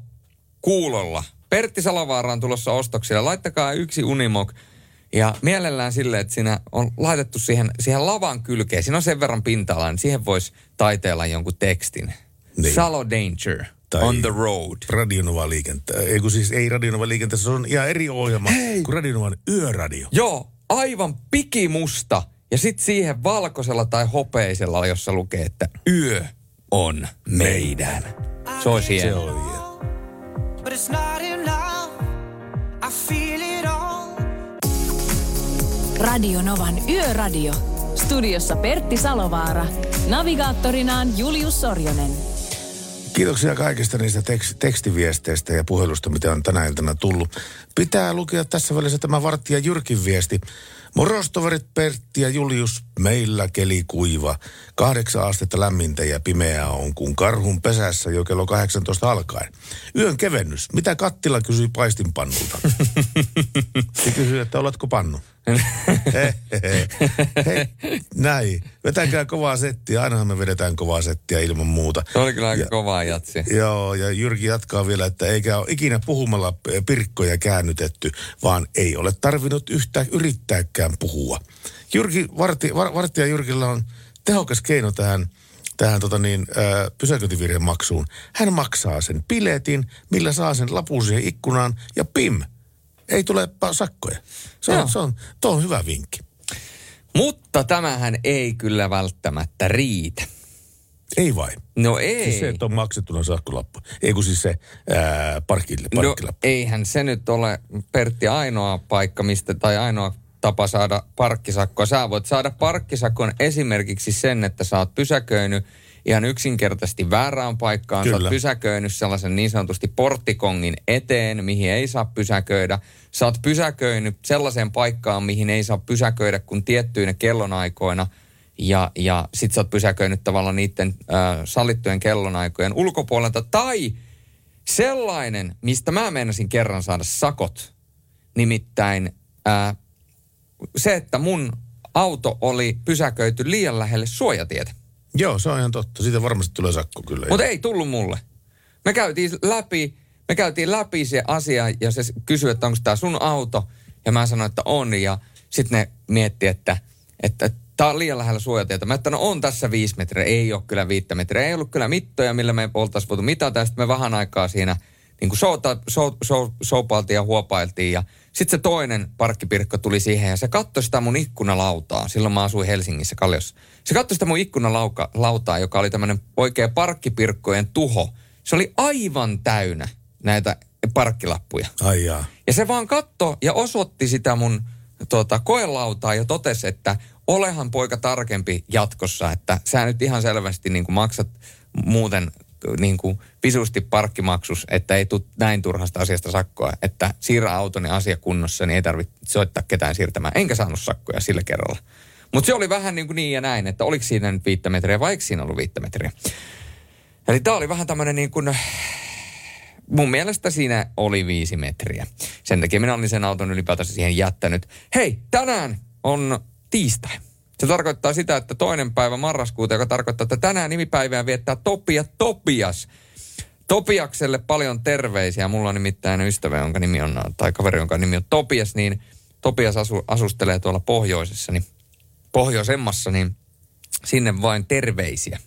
S6: kuulolla. Pertti Salovaara on tulossa ostoksille. Laittakaa yksi Unimog. Ja mielellään silleen, että siinä on laitettu siihen, siihen lavan kylkeen. Siinä on sen verran pinta-alaa, niin siihen voisi taiteella jonkun tekstin.
S5: Niin.
S6: Salo Danger
S5: Tai-
S6: on the road.
S5: Radionova liikenteessä. Ei kun siis ei Radionova liikenteessä, se on ihan eri ohjelma
S6: Hei.
S5: kuin Radionovan yöradio.
S6: Joo, aivan pikimusta. Ja sitten siihen valkoisella tai hopeisella, jossa lukee, että yö on meidän. Se olisi
S5: Se
S6: hieno.
S5: on hieno.
S4: Radio Novan Yöradio. Studiossa Pertti Salovaara. Navigaattorinaan Julius Sorjonen.
S5: Kiitoksia kaikista niistä tekst- tekstiviesteistä ja puhelusta, mitä on tänä iltana tullut. Pitää lukea tässä välissä tämä Vartti ja Jyrkin viesti. Morostoverit Pertti ja Julius, meillä keli kuiva. Kahdeksan astetta lämmintä ja pimeää on, kun karhun pesässä jo kello 18 alkaen. Yön kevennys. Mitä kattila kysyi paistinpannulta? Se kysyy, että oletko pannu? Hei, hei, hei, näin. Vetäkää kovaa settiä. Ainahan me vedetään kovaa settiä ilman muuta.
S6: Se oli kyllä aika kovaa jatsi.
S5: Joo, ja Jyrki jatkaa vielä, että eikä ole ikinä puhumalla pirkkoja käännytetty, vaan ei ole tarvinnut yhtään yrittääkään puhua. Jyrki, Varti, var, Vartti ja Jyrkillä on tehokas keino tähän, tähän tota niin, ää, pysäköintivirheen maksuun. Hän maksaa sen piletin, millä saa sen lapun siihen ikkunaan, ja pim, ei tule sakkoja. Se
S6: Joo.
S5: on, se on, tuo on hyvä vinkki.
S6: Mutta tämähän ei kyllä välttämättä riitä.
S5: Ei vai?
S6: No ei.
S5: Siis se, että on maksettuna sakkolappu. Ei kun siis se ää, parkille,
S6: no,
S5: parkkilappu.
S6: eihän se nyt ole, Pertti, ainoa paikka, mistä, tai ainoa tapa saada parkkisakkoa. Sä voit saada parkkisakon esimerkiksi sen, että sä oot pysäköinyt ihan yksinkertaisesti väärään paikkaan. Sä
S5: Kyllä.
S6: oot pysäköinyt sellaisen niin sanotusti porttikongin eteen, mihin ei saa pysäköidä. Sä oot pysäköinyt sellaiseen paikkaan, mihin ei saa pysäköidä kuin tiettyinä kellonaikoina. Ja, ja sit sä oot pysäköinyt tavallaan niiden äh, sallittujen kellonaikojen ulkopuolelta. Tai sellainen, mistä mä meinasin kerran saada sakot. Nimittäin ää, se, että mun auto oli pysäköity liian lähelle suojatietä.
S5: Joo, se on ihan totta. Siitä varmasti tulee sakko kyllä.
S6: Mutta ei tullut mulle. Me käytiin läpi, me käytiin läpi se asia ja se kysyi, että onko tämä sun auto. Ja mä sanoin, että on. Ja sitten ne mietti, että, että tämä on liian lähellä suojatietä. Mä että no on tässä viisi metriä, ei ole kyllä viittä metriä. Ei ollut kyllä mittoja, millä me oltaisiin voitu mitata. Sitten me vähän aikaa siinä niin kuin souta, sou, sou, soupailtiin ja huopailtiin. Ja sitten se toinen parkkipirkko tuli siihen ja se katsoi sitä mun ikkunalautaa. Silloin mä asuin Helsingissä Kalliossa. Se katsoi sitä mun ikkunalautaa, joka oli tämmöinen oikea parkkipirkkojen tuho. Se oli aivan täynnä näitä parkkilappuja.
S5: Ai jaa.
S6: Ja se vaan katsoi ja osoitti sitä mun tuota, koelautaa ja totesi, että olehan poika tarkempi jatkossa, että sä nyt ihan selvästi niin kuin maksat muuten niin kuin visusti parkkimaksus, että ei tule näin turhasta asiasta sakkoa, että siirrä autoni asia kunnossa, niin ei tarvitse soittaa ketään siirtämään. Enkä saanut sakkoja sillä kerralla. Mutta se oli vähän niin, kuin niin ja näin, että oliko siinä nyt viittä metriä vai eikö siinä ollut viittä metriä. Eli tämä oli vähän tämmöinen niin kuin, mun mielestä siinä oli viisi metriä. Sen takia minä olin sen auton ylipäätänsä siihen jättänyt. Hei, tänään on tiistai. Se tarkoittaa sitä, että toinen päivä marraskuuta, joka tarkoittaa, että tänään nimipäivää viettää Topia Topias. Topiakselle paljon terveisiä. Mulla on nimittäin ystävä, jonka nimi on, tai kaveri, jonka nimi on Topias, niin Topias asu, asustelee tuolla pohjoisessa, niin pohjoisemmassa, niin sinne vain terveisiä.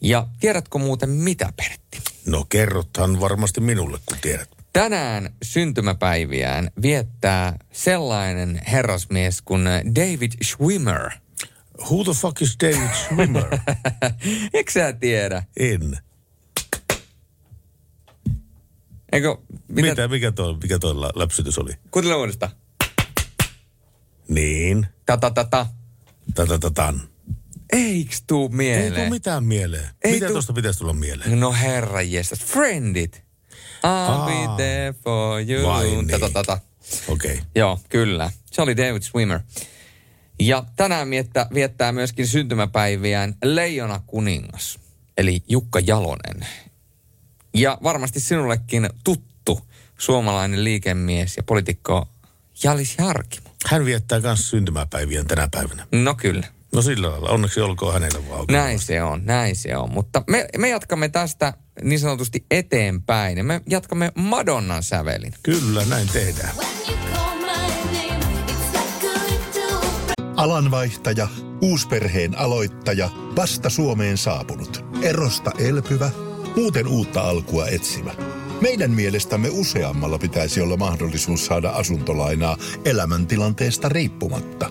S6: Ja tiedätkö muuten mitä, Pertti?
S5: No kerrothan varmasti minulle, kun tiedät.
S6: Tänään syntymäpäiviään viettää sellainen herrasmies kuin David Schwimmer.
S5: Who the fuck is David Schwimmer?
S6: Eikö sä tiedä?
S5: En.
S6: Eikö,
S5: mitä, mitä mikä tuo mikä toi lä- läpsytys oli?
S6: Kuuntele uudestaan.
S5: Niin.
S6: Ta-ta-ta-ta.
S5: Ta-ta-ta-tan.
S6: Eiks tuu mieleen?
S5: Ei tuu mitään mieleen.
S6: Ei
S5: Mitä
S6: tuu-
S5: tuosta pitäisi tulla mieleen?
S6: No herra jestas. Friendit. I'll be there for you.
S5: Vai niin.
S6: Ta-ta-ta-ta.
S5: Okei. Okay.
S6: Joo, kyllä. Se oli David Swimmer. Ja tänään miettä, viettää myöskin syntymäpäiviään Leijona kuningas, eli Jukka Jalonen. Ja varmasti sinullekin tuttu suomalainen liikemies ja poliitikko Jalis Harkimo.
S5: Hän viettää myös syntymäpäiviään tänä päivänä.
S6: No kyllä.
S5: No sillä lailla. Onneksi olkoon hänelle vaan.
S6: Näin se on, näin se on. Mutta me, me jatkamme tästä niin sanotusti eteenpäin ja me jatkamme Madonnan sävelin.
S5: Kyllä, näin tehdään.
S14: Alanvaihtaja, uusperheen aloittaja, vasta Suomeen saapunut, erosta elpyvä, muuten uutta alkua etsimä. Meidän mielestämme useammalla pitäisi olla mahdollisuus saada asuntolainaa elämäntilanteesta riippumatta.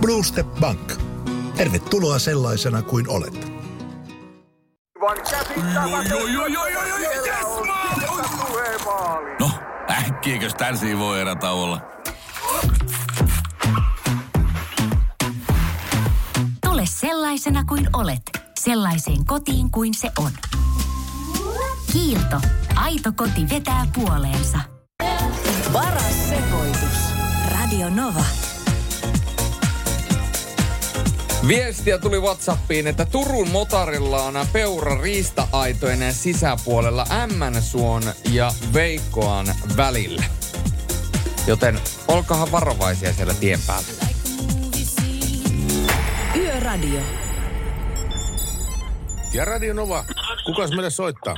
S14: Blue Step Bank. Tervetuloa sellaisena kuin olet.
S2: No, äkkiäkös tän voi olla?
S3: Tule sellaisena kuin olet, sellaiseen kotiin kuin se on. Kiilto. Aito koti vetää puoleensa.
S4: Paras sekoitus.
S3: Radio Nova.
S6: Viestiä tuli Whatsappiin, että Turun motarilla on peura riista-aitojen sisäpuolella Ämmänsuon ja Veikkoan välillä. Joten olkahan varovaisia siellä tien päällä.
S4: Yöradio.
S5: Ja Radio Nova, kukas meille soittaa?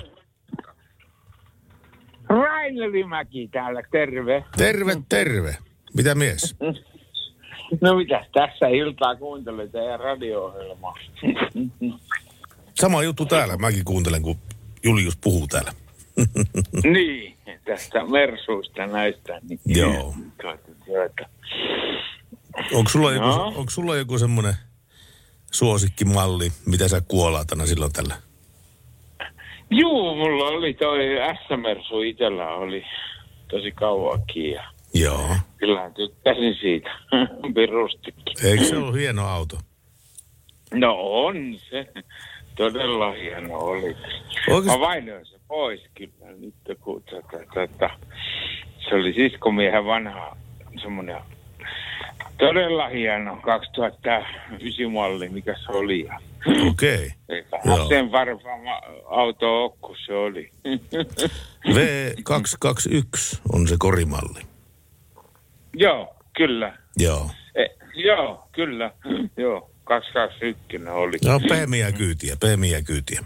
S15: Raineri Mäki täällä, terve.
S5: Terve, terve. Mitä mies?
S15: No mitäs, tässä iltaa kuuntelee teidän radio-ohjelmaa.
S5: Sama juttu täällä. Mäkin kuuntelen, kun Julius puhuu täällä.
S15: niin, tästä Mersuista näistä. Niin,
S5: Joo.
S15: Tuota, tuota.
S5: Onko sulla, joku,
S15: No.
S5: onko sulla joku semmoinen suosikkimalli, mitä sä kuolaatana silloin tällä?
S15: Juu, mulla oli toi S-Mersu itellä oli tosi kauankin ja
S5: Joo.
S15: kyllä tykkäsin siitä pirustikin.
S5: Eikö se ole hieno auto?
S15: No on se. Todella hieno oli.
S5: Oikeasti-
S15: Mä vainoin se pois kyllä nyt, kun tota, tota, se oli siskomiehen vanha semmoinen todella hieno 2009 malli, mikä se oli.
S5: Okei.
S15: Eikä
S5: Joo.
S15: sen varmaan auto ole, kun se oli.
S5: V221 on se korimalli.
S15: Joo, kyllä.
S5: Joo.
S15: E, joo, kyllä. joo, 221 oli.
S5: No pehmiä kyytiä, pehmiä kyytiä.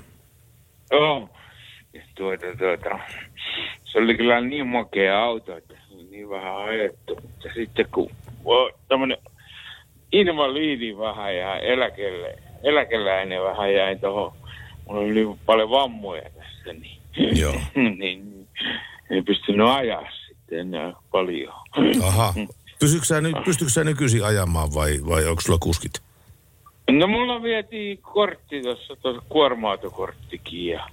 S15: Joo. Tuota, tuota, se oli kyllä niin makea auto, että niin vähän ajettu. Mutta sitten kun tämmöinen invaliidi vähän ja eläkelle, eläkeläinen vähän jäi tuohon, mulla oli niin paljon vammoja tässä, niin,
S5: Joo.
S15: niin ei pystynyt ajaa sitten enää paljon.
S5: Aha. Pystytkö sä, nyt, pystytkö sä nykyisin ajamaan vai, vai onko sulla kuskit?
S15: No mulla vietiin kortti tuossa, tuossa kuorma-autokorttikin ja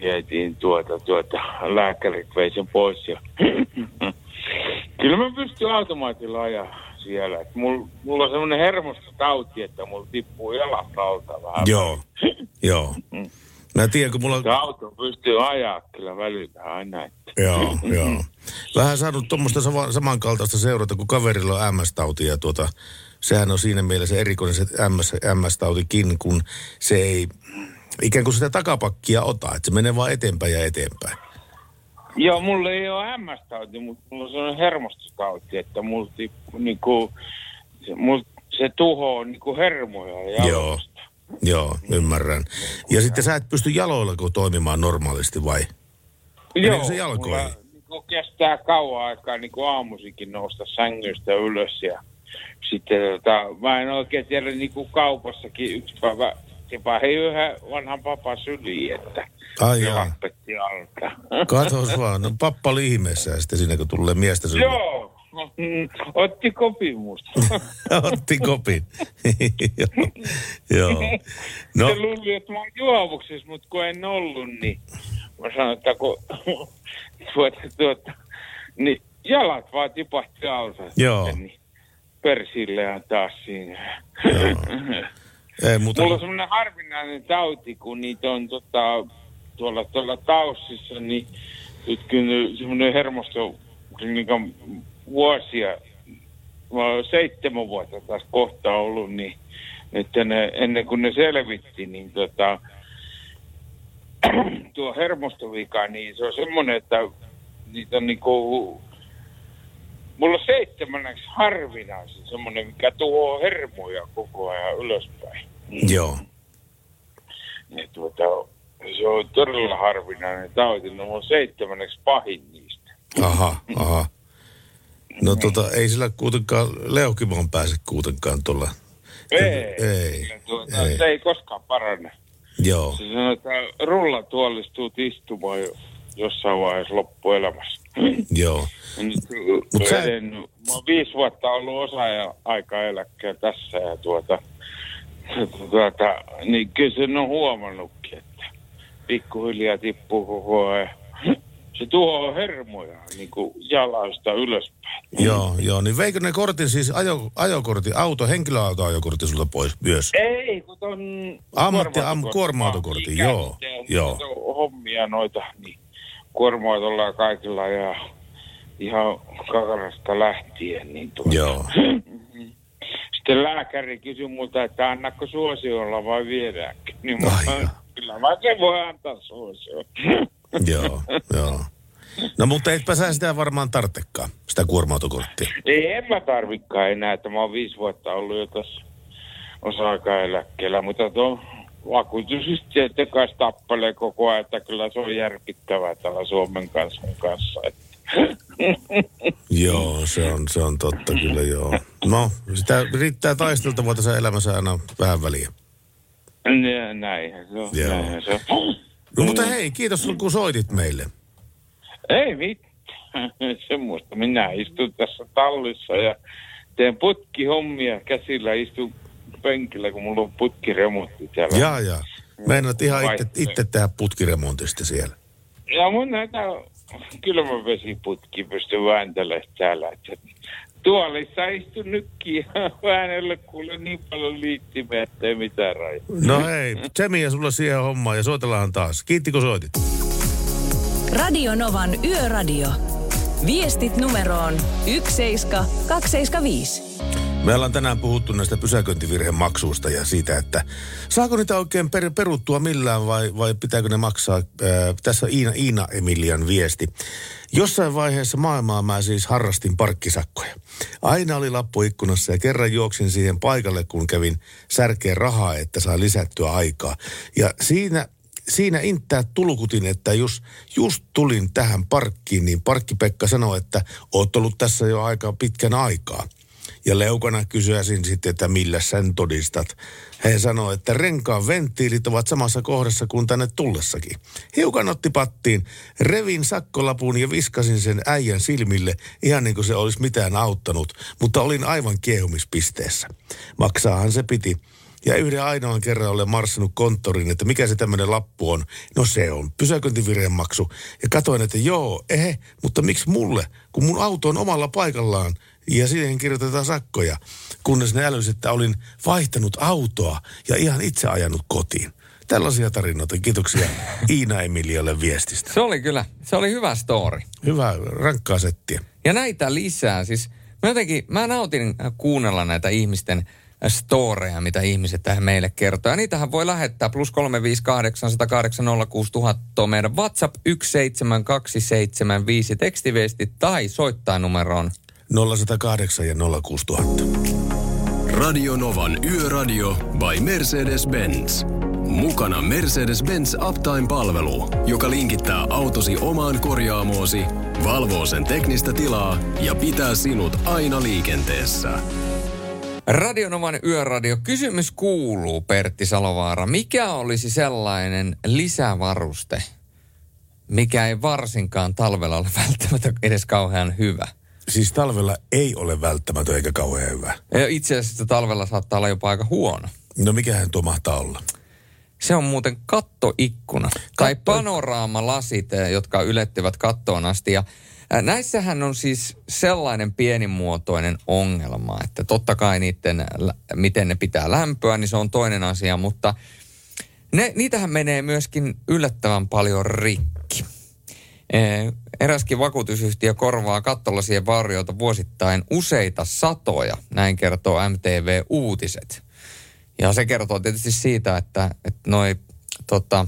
S15: vietiin tuota, tuota, lääkärit vei sen pois ja kyllä mä pystyn automaatilla ajaa siellä. Et mulla, mulla on semmoinen hermostotauti, että mulla tippuu jalat alta vähän.
S5: Joo, joo. Mä tiedän, kun mulla on...
S15: Se auto pystyy ajaa kyllä välillä aina. Että.
S5: Joo, joo. Vähän saanut tuommoista sama, samankaltaista seurata, kun kaverilla on MS-tauti ja tuota, sehän on siinä mielessä erikoinen se MS, MS-tautikin, kun se ei ikään kuin sitä takapakkia ota, että se menee vaan eteenpäin ja eteenpäin.
S15: Joo, mulla ei ole MS-tauti, mutta mulla on sellainen hermostotauti, että mulla niinku, se, mulla, se tuhoaa niinku hermoja ja
S5: Joo, joo, ymmärrän. Ja sitten sä et pysty jaloilla kun toimimaan normaalisti vai? Meneekö se jalkoihin?
S15: mulla niinku kestää kauan aikaa niinku aamusikin nousta sängystä ylös ja sitten tota, mä en oikein tiedä niinku kaupassakin yksi päivä tipahin yhden vanhan papan syliin, että
S5: Ai
S15: se
S5: jaa.
S15: alta.
S5: Katos vaan, no pappa oli ihmeessä ja sitten siinä kun tulee miestä sun...
S15: Joo, otti kopin musta.
S5: Otti kopin. joo.
S15: No. Se luuli, että mä oon juovuksissa, mutta kun en ollut, niin mä sanoin, että kun tuota, tuota, niin jalat vaan tipahti alta.
S5: Joo.
S15: Niin persilleään taas siinä.
S5: ei muuta.
S15: Mulla on semmoinen harvinainen tauti, kun niitä on tota, tuolla, tuolla taussissa, niin nyt kyllä semmoinen hermosto klinikan vuosia, mä oon seitsemän vuotta taas kohta ollut, niin että ne, ennen kuin ne selvitti, niin tota, tuo hermostovika, niin se on semmoinen, että niitä on niinku, mulla on seitsemänneksi harvinaisin semmoinen, mikä tuo hermoja koko ajan ylöspäin.
S5: joo.
S15: Ja tuota, se on todella harvinainen tauti, no on seitsemänneksi pahin niistä.
S5: Aha, aha. No tota, ei sillä kuitenkaan Leukimoon pääse kuitenkaan tuolla.
S15: Ei,
S5: Ei,
S15: tuota,
S5: ei.
S15: se ei koskaan parane.
S5: Joo,
S15: Se sanoo, että rullatuolistut istumaan jo jossain vaiheessa loppuelämässä.
S5: joo. Mut sä-
S15: edennyt, mä oon viisi vuotta ollut osa ja aika eläkkeen tässä ja tuota, tuota, niin kyllä sen on huomannutkin, että pikkuhiljaa tippuu koko ajan. Se tuo hermoja niin kuin jalasta ylöspäin.
S5: Joo, joo. Niin veikö ne kortin siis ajo, ajokortti, auto, henkilöauto ajokortti sulta pois myös?
S15: Ei, kun ton...
S5: Ammatti- am-
S15: oon
S5: joo, joo.
S15: hommia noita, niin kuorma-autolla ja kaikilla ja ihan kakarasta lähtien. Niin tuota.
S5: Joo.
S15: Sitten lääkäri kysyi multa, että annako suosiolla vai viedäänkö. Niin mä, kyllä mä sen voi antaa suosiolla.
S5: Joo, joo. No mutta etpä sä sitä varmaan tarvitsekaan, sitä kuorma-autokorttia.
S15: Ei, en mä tarvikaan enää, että mä oon viisi vuotta ollut jo tässä osa-aikaeläkkeellä, mutta tuo vakuutusyhtiöiden kanssa tappelee koko ajan, että kyllä se on järkittävää tällä Suomen kansan kanssa. Että.
S5: Joo, se on, se on totta kyllä joo. No, sitä riittää taisteltavaa tässä elämässä aina vähän väliä.
S15: Nä- Näinhän se on.
S5: Joo.
S15: Näinhän se on.
S5: No mutta hei, kiitos sun kun soitit meille.
S15: Ei mitään. Semmoista. Minä istun tässä tallissa ja teen putkihommia käsillä, istun penkillä, kun mulla on putkiremontti täällä.
S5: Jaa, jaa. Meinaat ihan itse, itse tehdä putkiremontista siellä.
S15: Ja mun näitä kylmävesiputki pystyy vääntelemään täällä. Että tuolissa istun nytkin ja äänelle kuule niin paljon liittimiä, ettei mitään rajaa.
S5: No hei, tsemiä sulla siihen hommaan ja soitellaan taas. Kiitti kun soitit.
S4: Radio Novan Yöradio. Viestit numeroon 17275.
S5: Me ollaan tänään puhuttu näistä pysäköintivirhemaksuista ja siitä, että saako niitä oikein per, peruttua millään vai, vai pitääkö ne maksaa. Ää, tässä on Iina, Iina Emilian viesti. Jossain vaiheessa maailmaa mä siis harrastin parkkisakkoja. Aina oli lappu ikkunassa ja kerran juoksin siihen paikalle, kun kävin särkeen rahaa, että saa lisättyä aikaa. Ja siinä siinä inttää tulkutin, että jos just tulin tähän parkkiin, niin parkkipekka sanoi, että oot ollut tässä jo aika pitkän aikaa. Ja leukana kysyisin sitten, että millä sen todistat. He sanoi, että renkaan venttiilit ovat samassa kohdassa kuin tänne tullessakin. Hiukan otti pattiin, revin sakkolapun ja viskasin sen äijän silmille, ihan niin kuin se olisi mitään auttanut, mutta olin aivan kiehumispisteessä. Maksaahan se piti. Ja yhden ainoan kerran olen marssinut konttoriin, että mikä se tämmöinen lappu on. No se on pysäköintivirhemaksu. Ja katoin, että joo, ehe, mutta miksi mulle, kun mun auto on omalla paikallaan Ja siihen kirjoitetaan sakkoja, kunnes ne älys, että olin vaihtanut autoa ja ihan itse ajanut kotiin. Tällaisia tarinoita. Kiitoksia Iina Emiliolle viestistä.
S6: Se oli kyllä, se oli hyvä story.
S5: Hyvä, rankkaa settiä.
S6: Ja näitä lisää. Siis mä jotenkin, mä nautin kuunnella näitä ihmisten storeja, mitä ihmiset tähän meille kertoo. Ja niitähän voi lähettää plus 358 108 06000 meidän WhatsApp 17275 tekstiviesti tai soittaa numeroon
S5: 0108 ja 06000.
S10: Radio Novan Yöradio by Mercedes-Benz. Mukana Mercedes-Benz Uptime-palvelu, joka linkittää autosi omaan korjaamoosi, valvoo sen teknistä tilaa ja pitää sinut aina liikenteessä.
S6: Radionovan yöradio. Kysymys kuuluu, Pertti Salovaara. Mikä olisi sellainen lisävaruste, mikä ei varsinkaan talvella ole välttämättä edes kauhean hyvä?
S5: Siis talvella ei ole välttämätön eikä kauhean hyvä.
S6: Ja itse asiassa talvella saattaa olla jopa aika huono.
S5: No mikähän tuo mahtaa olla?
S6: Se on muuten kattoikkuna Katto... tai panoraamalasit, eh, jotka ylettyvät kattoon asti. Ja eh, näissähän on siis sellainen pienimuotoinen ongelma, että totta kai niiden, miten ne pitää lämpöä, niin se on toinen asia, mutta ne, niitähän menee myöskin yllättävän paljon rikki. Eh, eräskin vakuutusyhtiö korvaa kattolasien vaurioita vuosittain useita satoja, näin kertoo MTV Uutiset. Ja se kertoo tietysti siitä, että, että noi tota,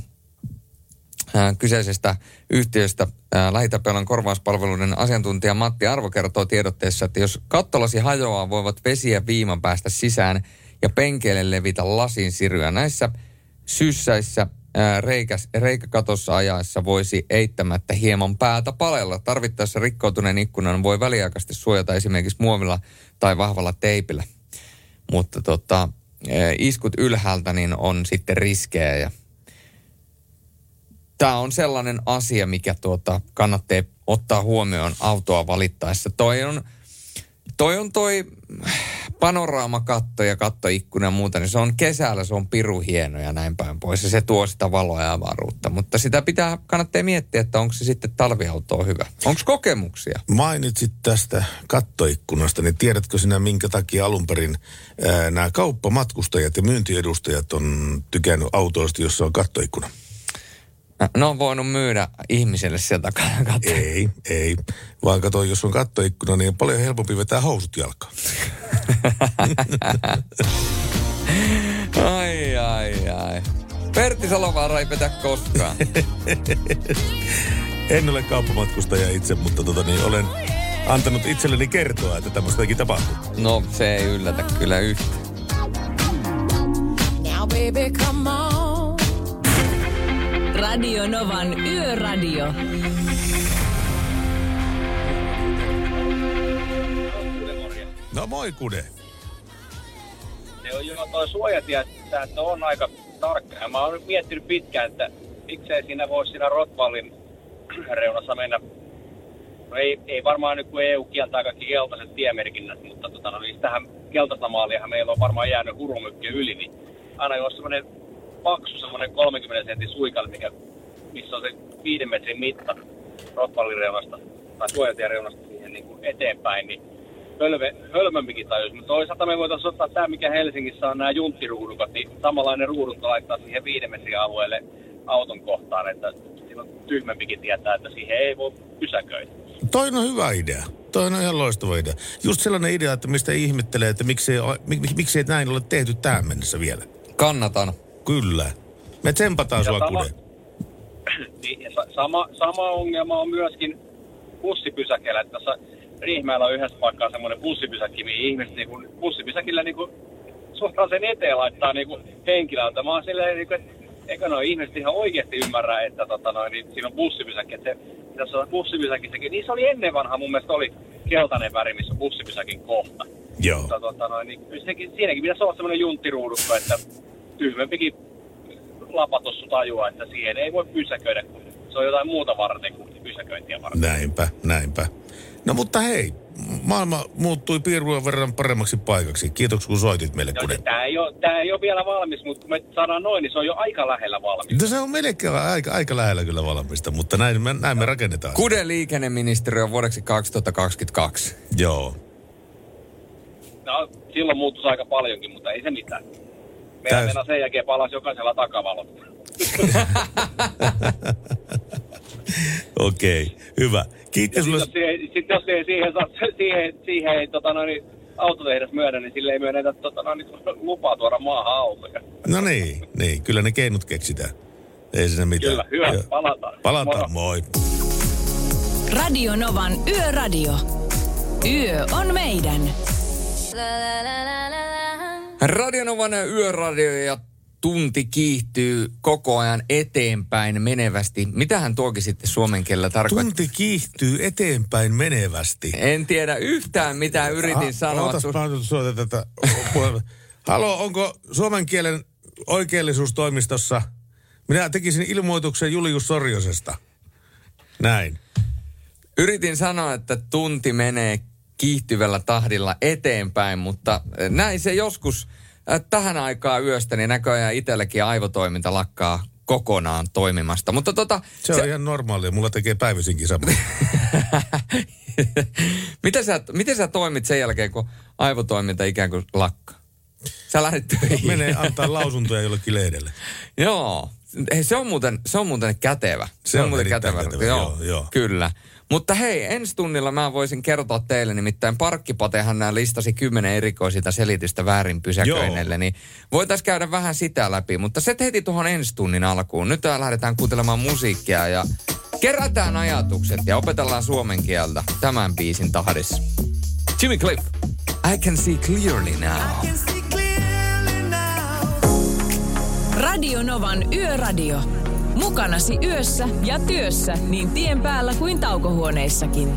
S6: ää, kyseisestä yhtiöstä lähitapelon korvauspalveluiden asiantuntija Matti Arvo kertoo tiedotteessa, että jos kattolasi hajoaa, voivat vesiä viiman päästä sisään ja penkeille levitä lasin siryä. Näissä syssäissä reikä, reikäkatossa ajaessa voisi eittämättä hieman päätä palella. Tarvittaessa rikkoutuneen ikkunan voi väliaikaisesti suojata esimerkiksi muovilla tai vahvalla teipillä. Mutta tota, iskut ylhäältä, niin on sitten riskejä. Ja tämä on sellainen asia, mikä tuota, kannattaa ottaa huomioon autoa valittaessa. Toi on toi, on toi panoraamakatto ja kattoikkuna ja muuta, niin se on kesällä, se on piru hieno ja näin päin pois. Ja se tuo sitä valoa ja avaruutta. Mutta sitä pitää, kannattaa miettiä, että onko se sitten talviautoa hyvä. Onko kokemuksia?
S5: Mainitsit tästä kattoikkunasta, niin tiedätkö sinä minkä takia alun perin nämä kauppamatkustajat ja myyntiedustajat on tykännyt autoista, jossa on kattoikkuna?
S6: Ne on voinut myydä ihmiselle sieltä katto.
S5: Ei, ei. Vaan kato, jos on kattoikkuna, niin on paljon helpompi vetää housut jalkaan.
S6: ai, ai, ai. Pertti Salovaara ei petä koskaan.
S5: en ole kauppamatkustaja itse, mutta tota niin, olen antanut itselleni kertoa, että tämmöistäkin tapahtuu.
S6: No, se ei yllätä kyllä yhtä.
S4: Now baby, come on. Radio Novan Yöradio.
S5: No moi kude.
S16: Se on jo tuo suojatietä on aika tarkka. Ja mä oon miettinyt pitkään, että miksei siinä voisi siinä Rotvallin reunassa mennä. No ei, ei varmaan nyt kun EU kieltää kaikki keltaiset tiemerkinnät, mutta tota, no, niin tähän keltaista maaliahan meillä on varmaan jäänyt hurumykki yli, niin aina jos semmoinen paksu semmoinen 30 sentin suikali, mikä, missä on se viiden metrin mitta Rotvallin reunasta tai suojatien reunasta siihen niin kuin eteenpäin, niin hölve, hölmömpikin tajus. Mutta toisaalta me voitaisiin ottaa tämä, mikä Helsingissä on nämä junttiruudukat, niin samanlainen ruudunto laittaa siihen viiden metrin alueelle auton kohtaan, että silloin tyhmempikin tietää, että siihen ei voi pysäköidä.
S5: Toi on hyvä idea. Toi on ihan loistava idea. Just sellainen idea, että mistä ihmettelee, että miksi ei, mik, miksi ei näin ole tehty tähän mennessä vielä.
S6: Kannatan.
S5: Kyllä. Me tsempataan sua
S16: sama,
S5: kude.
S16: niin, sama, sama ongelma on myöskin bussipysäkeillä. Tässä Riihimäellä on yhdessä paikkaa semmoinen bussipysäkki, mihin ihmiset niin kuin, bussipysäkillä niin kuin, suoraan sen eteen laittaa niin kuin, henkilöltä. Mä oon silleen, niin kuin, että eikö noin ihmiset ihan oikeasti ymmärrä, että tota, noin, niin siinä on bussipysäkki. Että se, tässä on bussipysäkissäkin, niin se oli ennen vanha mun mielestä oli keltainen väri, missä on bussipysäkin kohta.
S5: Joo.
S16: Mutta tota, noin, niin, sekin, siinäkin pitäisi olla semmoinen junttiruudukko, että tyhmempikin lapatossu tajua, että siihen ei voi pysäköidä, kun se on jotain muuta varten kuin pysäköintiä varten.
S5: Näinpä, näinpä. No mutta hei, maailma muuttui piirun verran paremmaksi paikaksi. Kiitoksia kun soitit meille, kude.
S16: Tämä ei, ole, tämä ei ole vielä valmis, mutta kun me saadaan noin, niin se on jo aika lähellä valmis.
S5: No se on melkein aika, aika lähellä kyllä valmista, mutta näin me, näin me rakennetaan.
S6: Kude liikenneministeriö vuodeksi 2022.
S5: Joo.
S16: No, silloin muuttuisi aika paljonkin, mutta ei se mitään. Meillä
S5: Täys-
S16: sen jälkeen palasi jokaisella takavalot.
S17: Okei, hyvä. Kiitos sulle.
S16: Jos siihen, sit jos ei siihen, saa, siihen, siihen ei tota, noin, niin, autotehdas myönnä, niin sille ei myönnetä tota, noin, niin, lupaa tuoda maahan autoja.
S17: No niin, niin, kyllä ne keinot keksitään. Ei siinä mitään.
S16: Kyllä, hyvä,
S17: Joo.
S16: palataan.
S17: Palataan, moi.
S4: Radio Novan Yöradio. Yö on meidän.
S6: Radionovan yöradio ja tunti kiihtyy koko ajan eteenpäin menevästi. Mitähän tuokin sitten suomen kielellä tarkoittaa?
S17: Tunti kiihtyy eteenpäin menevästi.
S6: En tiedä yhtään, mitä yritin
S5: Ah,
S6: sanoa.
S5: Ootas, soitan tätä. Halo, onko suomen kielen oikeellisuustoimistossa? Minä tekisin ilmoituksen Julius Sorjosesta. Näin.
S6: Yritin sanoa, että tunti menee kiihtyvällä tahdilla eteenpäin, mutta eh, näin se joskus äh, tähän aikaan yöstä, niin näköjään itselläkin aivotoiminta lakkaa kokonaan toimimasta. Mutta tota,
S5: Se, on ihan normaalia. Mulla tekee päivisinkin sama.
S6: miten, sä, miten sä toimit sen jälkeen, kun aivotoiminta ikään kuin lakkaa? Sä lähdet töihin.
S5: Menee antaa lausuntoja jollekin lehdelle.
S6: Joo. Hei, se on muuten, se on muuten kätevä.
S5: Se on
S6: muuten
S5: erittäin kätevä, joo, joo.
S6: Kyllä. Mutta hei, ensi tunnilla mä voisin kertoa teille, nimittäin Parkkipatehan nämä listasi kymmenen erikoisilta selitystä väärin pysäköinneille, niin voitaisiin käydä vähän sitä läpi. Mutta se heti tuohon ensi tunnin alkuun. Nyt lähdetään kuuntelemaan musiikkia ja kerätään ajatukset ja opetellaan suomen kieltä tämän biisin tahdissa. Jimmy Cliff, I can see clearly now.
S4: Radio Novan Yöradio. Mukanasi yössä ja työssä niin tien päällä kuin taukohuoneissakin.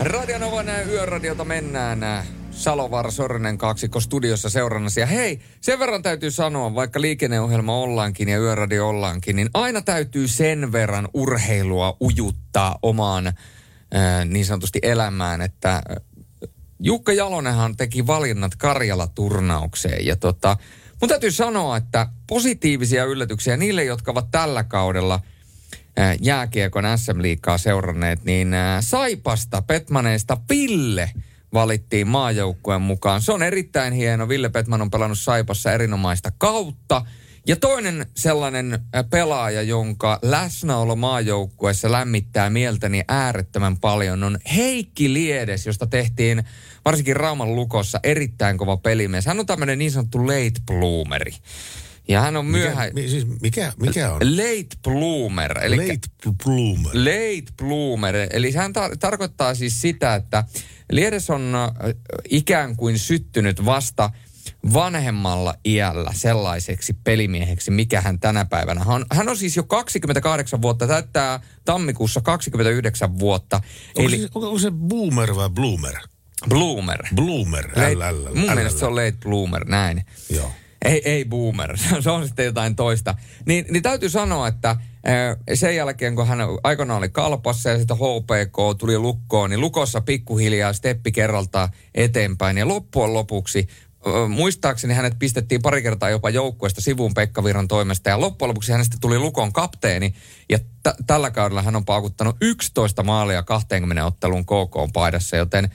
S6: Radionovan yöradiota mennään. Salovaara Sorinen kaksikko studiossa seurannassa. Ja hei, sen verran täytyy sanoa, vaikka liikenneohjelma ollaankin ja yöradio ollaankin, niin aina täytyy sen verran urheilua ujuttaa omaan äh, niin sanotusti elämään, että äh, Jukka Jalonenhan teki valinnat Karjala-turnaukseen. Ja tota, mun täytyy sanoa, että positiivisia yllätyksiä niille, jotka ovat tällä kaudella äh, jääkiekon SM-liikaa seuranneet, niin äh, Saipasta, Petmaneista Ville valittiin maajoukkueen mukaan. Se on erittäin hieno. Ville Petman on pelannut Saipassa erinomaista kautta. Ja toinen sellainen äh, pelaaja, jonka läsnäolo maajoukkueessa lämmittää mieltäni äärettömän paljon, on Heikki Liedes, josta tehtiin varsinkin Rauman lukossa erittäin kova pelimies. Hän on tämmöinen niin sanottu late bloomeri. Ja hän on myöhä...
S5: Mikä, mi, siis mikä, mikä on?
S6: Late bloomer. Eli
S5: Late bloomer.
S6: Late bloomer. Eli sehän tar- tarkoittaa siis sitä, että Liedes on äh, ikään kuin syttynyt vasta vanhemmalla iällä sellaiseksi pelimieheksi, mikä hän tänä päivänä on. Hän on siis jo 28 vuotta, täyttää tammikuussa 29 vuotta.
S5: Onko, Eli... se, onko se boomer vai bloomer?
S6: Bloomer.
S5: Bloomer,
S6: Late,
S5: LL.
S6: mun mielestä se on late bloomer, näin.
S5: Joo.
S6: Ei, ei boomer, se on sitten jotain toista. Niin, niin täytyy sanoa, että sen jälkeen kun hän aikanaan oli kalpassa ja sitten HPK tuli lukkoon, niin lukossa pikkuhiljaa steppi kerralta eteenpäin. Ja loppujen lopuksi muistaakseni hänet pistettiin pari kertaa jopa joukkueesta sivuun Pekka Virran toimesta. Ja loppujen lopuksi hänestä tuli lukon kapteeni. Ja t- tällä kaudella hän on paukuttanut 11 maalia 20 ottelun KK-paidassa, joten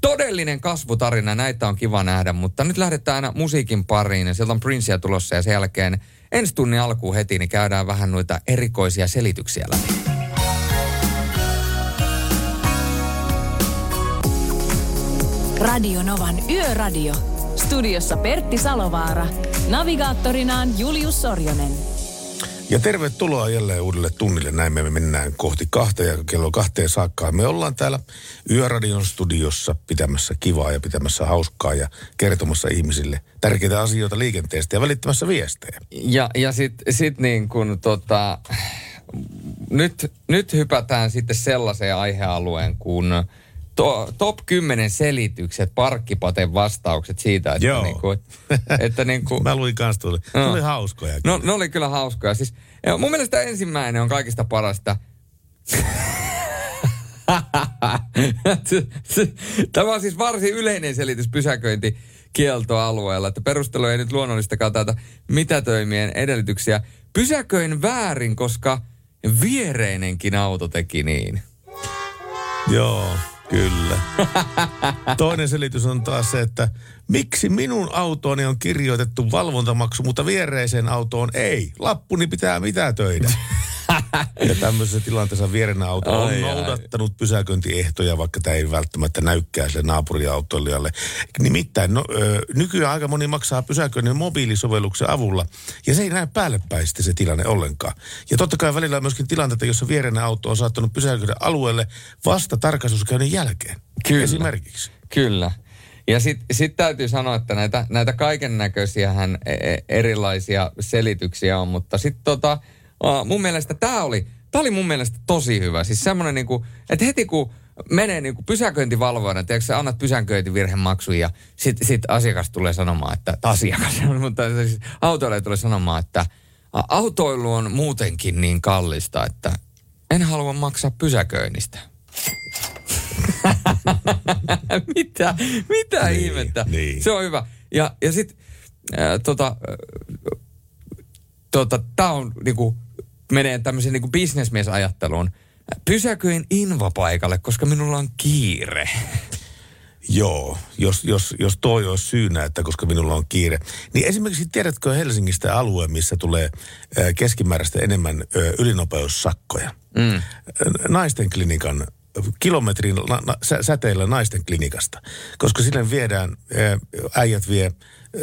S6: todellinen kasvutarina, näitä on kiva nähdä, mutta nyt lähdetään aina musiikin pariin ja sieltä on Princea tulossa ja sen jälkeen ensi tunnin alkuun heti, niin käydään vähän noita erikoisia selityksiä läpi.
S4: Radio Novan Yöradio. Studiossa Pertti Salovaara. Navigaattorinaan Julius Sorjonen.
S5: Ja tervetuloa jälleen uudelle tunnille. Näin me mennään kohti kahta ja kello kahteen saakka. Me ollaan täällä Yöradion studiossa pitämässä kivaa ja pitämässä hauskaa ja kertomassa ihmisille tärkeitä asioita liikenteestä ja välittämässä viestejä.
S6: Ja, ja sitten sit niin kun tota, nyt, nyt hypätään sitten sellaiseen aihealueen kuin to, top 10 selitykset, parkkipaten vastaukset siitä, että
S5: Joo.
S6: niin kuin, että niin kuin,
S5: Mä luin kanssa tuolle.
S6: No.
S5: Tuli hauskoja.
S6: No, ne oli kyllä hauskoja. Siis, ja mun mielestä ensimmäinen on kaikista parasta. Tämä on siis varsin yleinen selitys pysäköinti kieltoalueella, että perustelu ei nyt luonnollistakaan täältä mitätöimien edellytyksiä. Pysäköin väärin, koska viereinenkin auto teki niin.
S5: Joo. Kyllä. Toinen selitys on taas se, että miksi minun autooni on kirjoitettu valvontamaksu, mutta viereiseen autoon ei. Lappuni pitää mitä töitä. Ja tämmöisessä tilanteessa viereinen auto on
S6: Ai, ai.
S5: noudattanut pysäköintiehtoja, vaikka tämä ei välttämättä näykkää sille naapuriautoilijalle. Nimittäin no, ö, nykyään aika moni maksaa pysäköinnin mobiilisovelluksen avulla, ja se ei näe päälle päin se tilanne ollenkaan. Ja totta kai välillä on myöskin tilanteita, jossa viereinen auto on saattanut pysäköidä alueelle vasta tarkastuskäynnin jälkeen.
S6: Kyllä.
S5: Esimerkiksi.
S6: Kyllä. Ja sitten sit täytyy sanoa, että näitä, näitä kaiken näköisiähän erilaisia selityksiä on, mutta sitten tota, uh, mun mielestä tämä oli, tää oli mun mielestä tosi hyvä. Siis semmoinen niinku, että heti kun menee niinku pysäköintivalvojana, tiedätkö sä annat pysäköintivirhemaksun ja sitten sit asiakas tulee sanomaan, että asiakas, mutta siis autoille tulee sanomaan, että "A, autoilu on muutenkin niin kallista, että en halua maksaa pysäköinnistä. mitä, mitä niin, ihmettä?
S5: niin.
S6: Se on hyvä. Ja, ja sitten tota, tota, tämä on niinku, menee tämmöisen niinku bisnesmiesajatteluun. Pysäköin invapaikalle, koska minulla on kiire.
S5: Joo, jos, jos, jos toi olisi syynä, että koska minulla on kiire. Niin esimerkiksi tiedätkö Helsingistä alueen, missä tulee keskimääräistä enemmän ylinopeussakkoja?
S6: Mm.
S5: Naisten klinikan kilometrin na, na, sä, säteillä naisten klinikasta, koska sinne viedään, äijät vie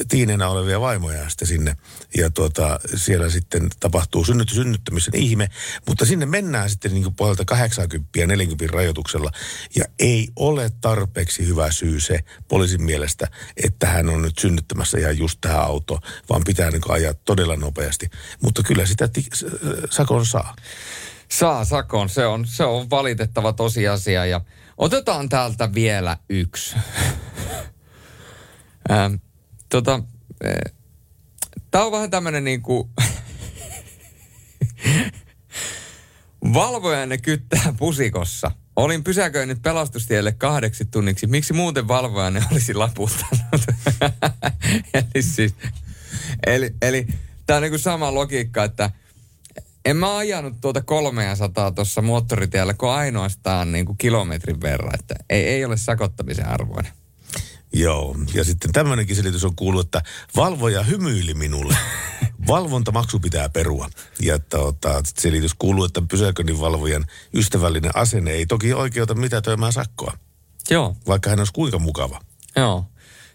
S5: tiineenä olevia vaimoja sitten sinne ja tuota, siellä sitten tapahtuu synnytys, synnyttämisen ihme, mutta sinne mennään sitten niin kuin pohjalta 80 ja 40 rajoituksella ja ei ole tarpeeksi hyvä syy se poliisin mielestä, että hän on nyt synnyttämässä ihan just tähän autoon, vaan pitää niin kuin ajaa todella nopeasti. Mutta kyllä sitä s- sakon saa.
S6: Saa sakon, se on, se on valitettava tosiasia. Ja otetaan täältä vielä yksi. ähm, tota, Tämä on vähän tämmöinen niinku... Valvojanne kyttää pusikossa. Olin pysäköinyt pelastustielle kahdeksi tunniksi. Miksi muuten valvojanne olisi laputtanut? eli siis, eli, eli tämä on niinku sama logiikka, että en mä ajanut tuota 300 tuossa moottoritiellä kuin ainoastaan niin kuin kilometrin verran, että ei, ei ole sakottamisen arvoinen.
S5: Joo, ja sitten tämmöinenkin selitys on kuullut, että valvoja hymyili minulle. Valvontamaksu pitää perua. Ja tuota, selitys kuuluu, että pysäköinninvalvojan ystävällinen asenne ei toki oikeuta mitätöimään sakkoa.
S6: Joo.
S5: Vaikka hän olisi kuinka mukava.
S6: Joo,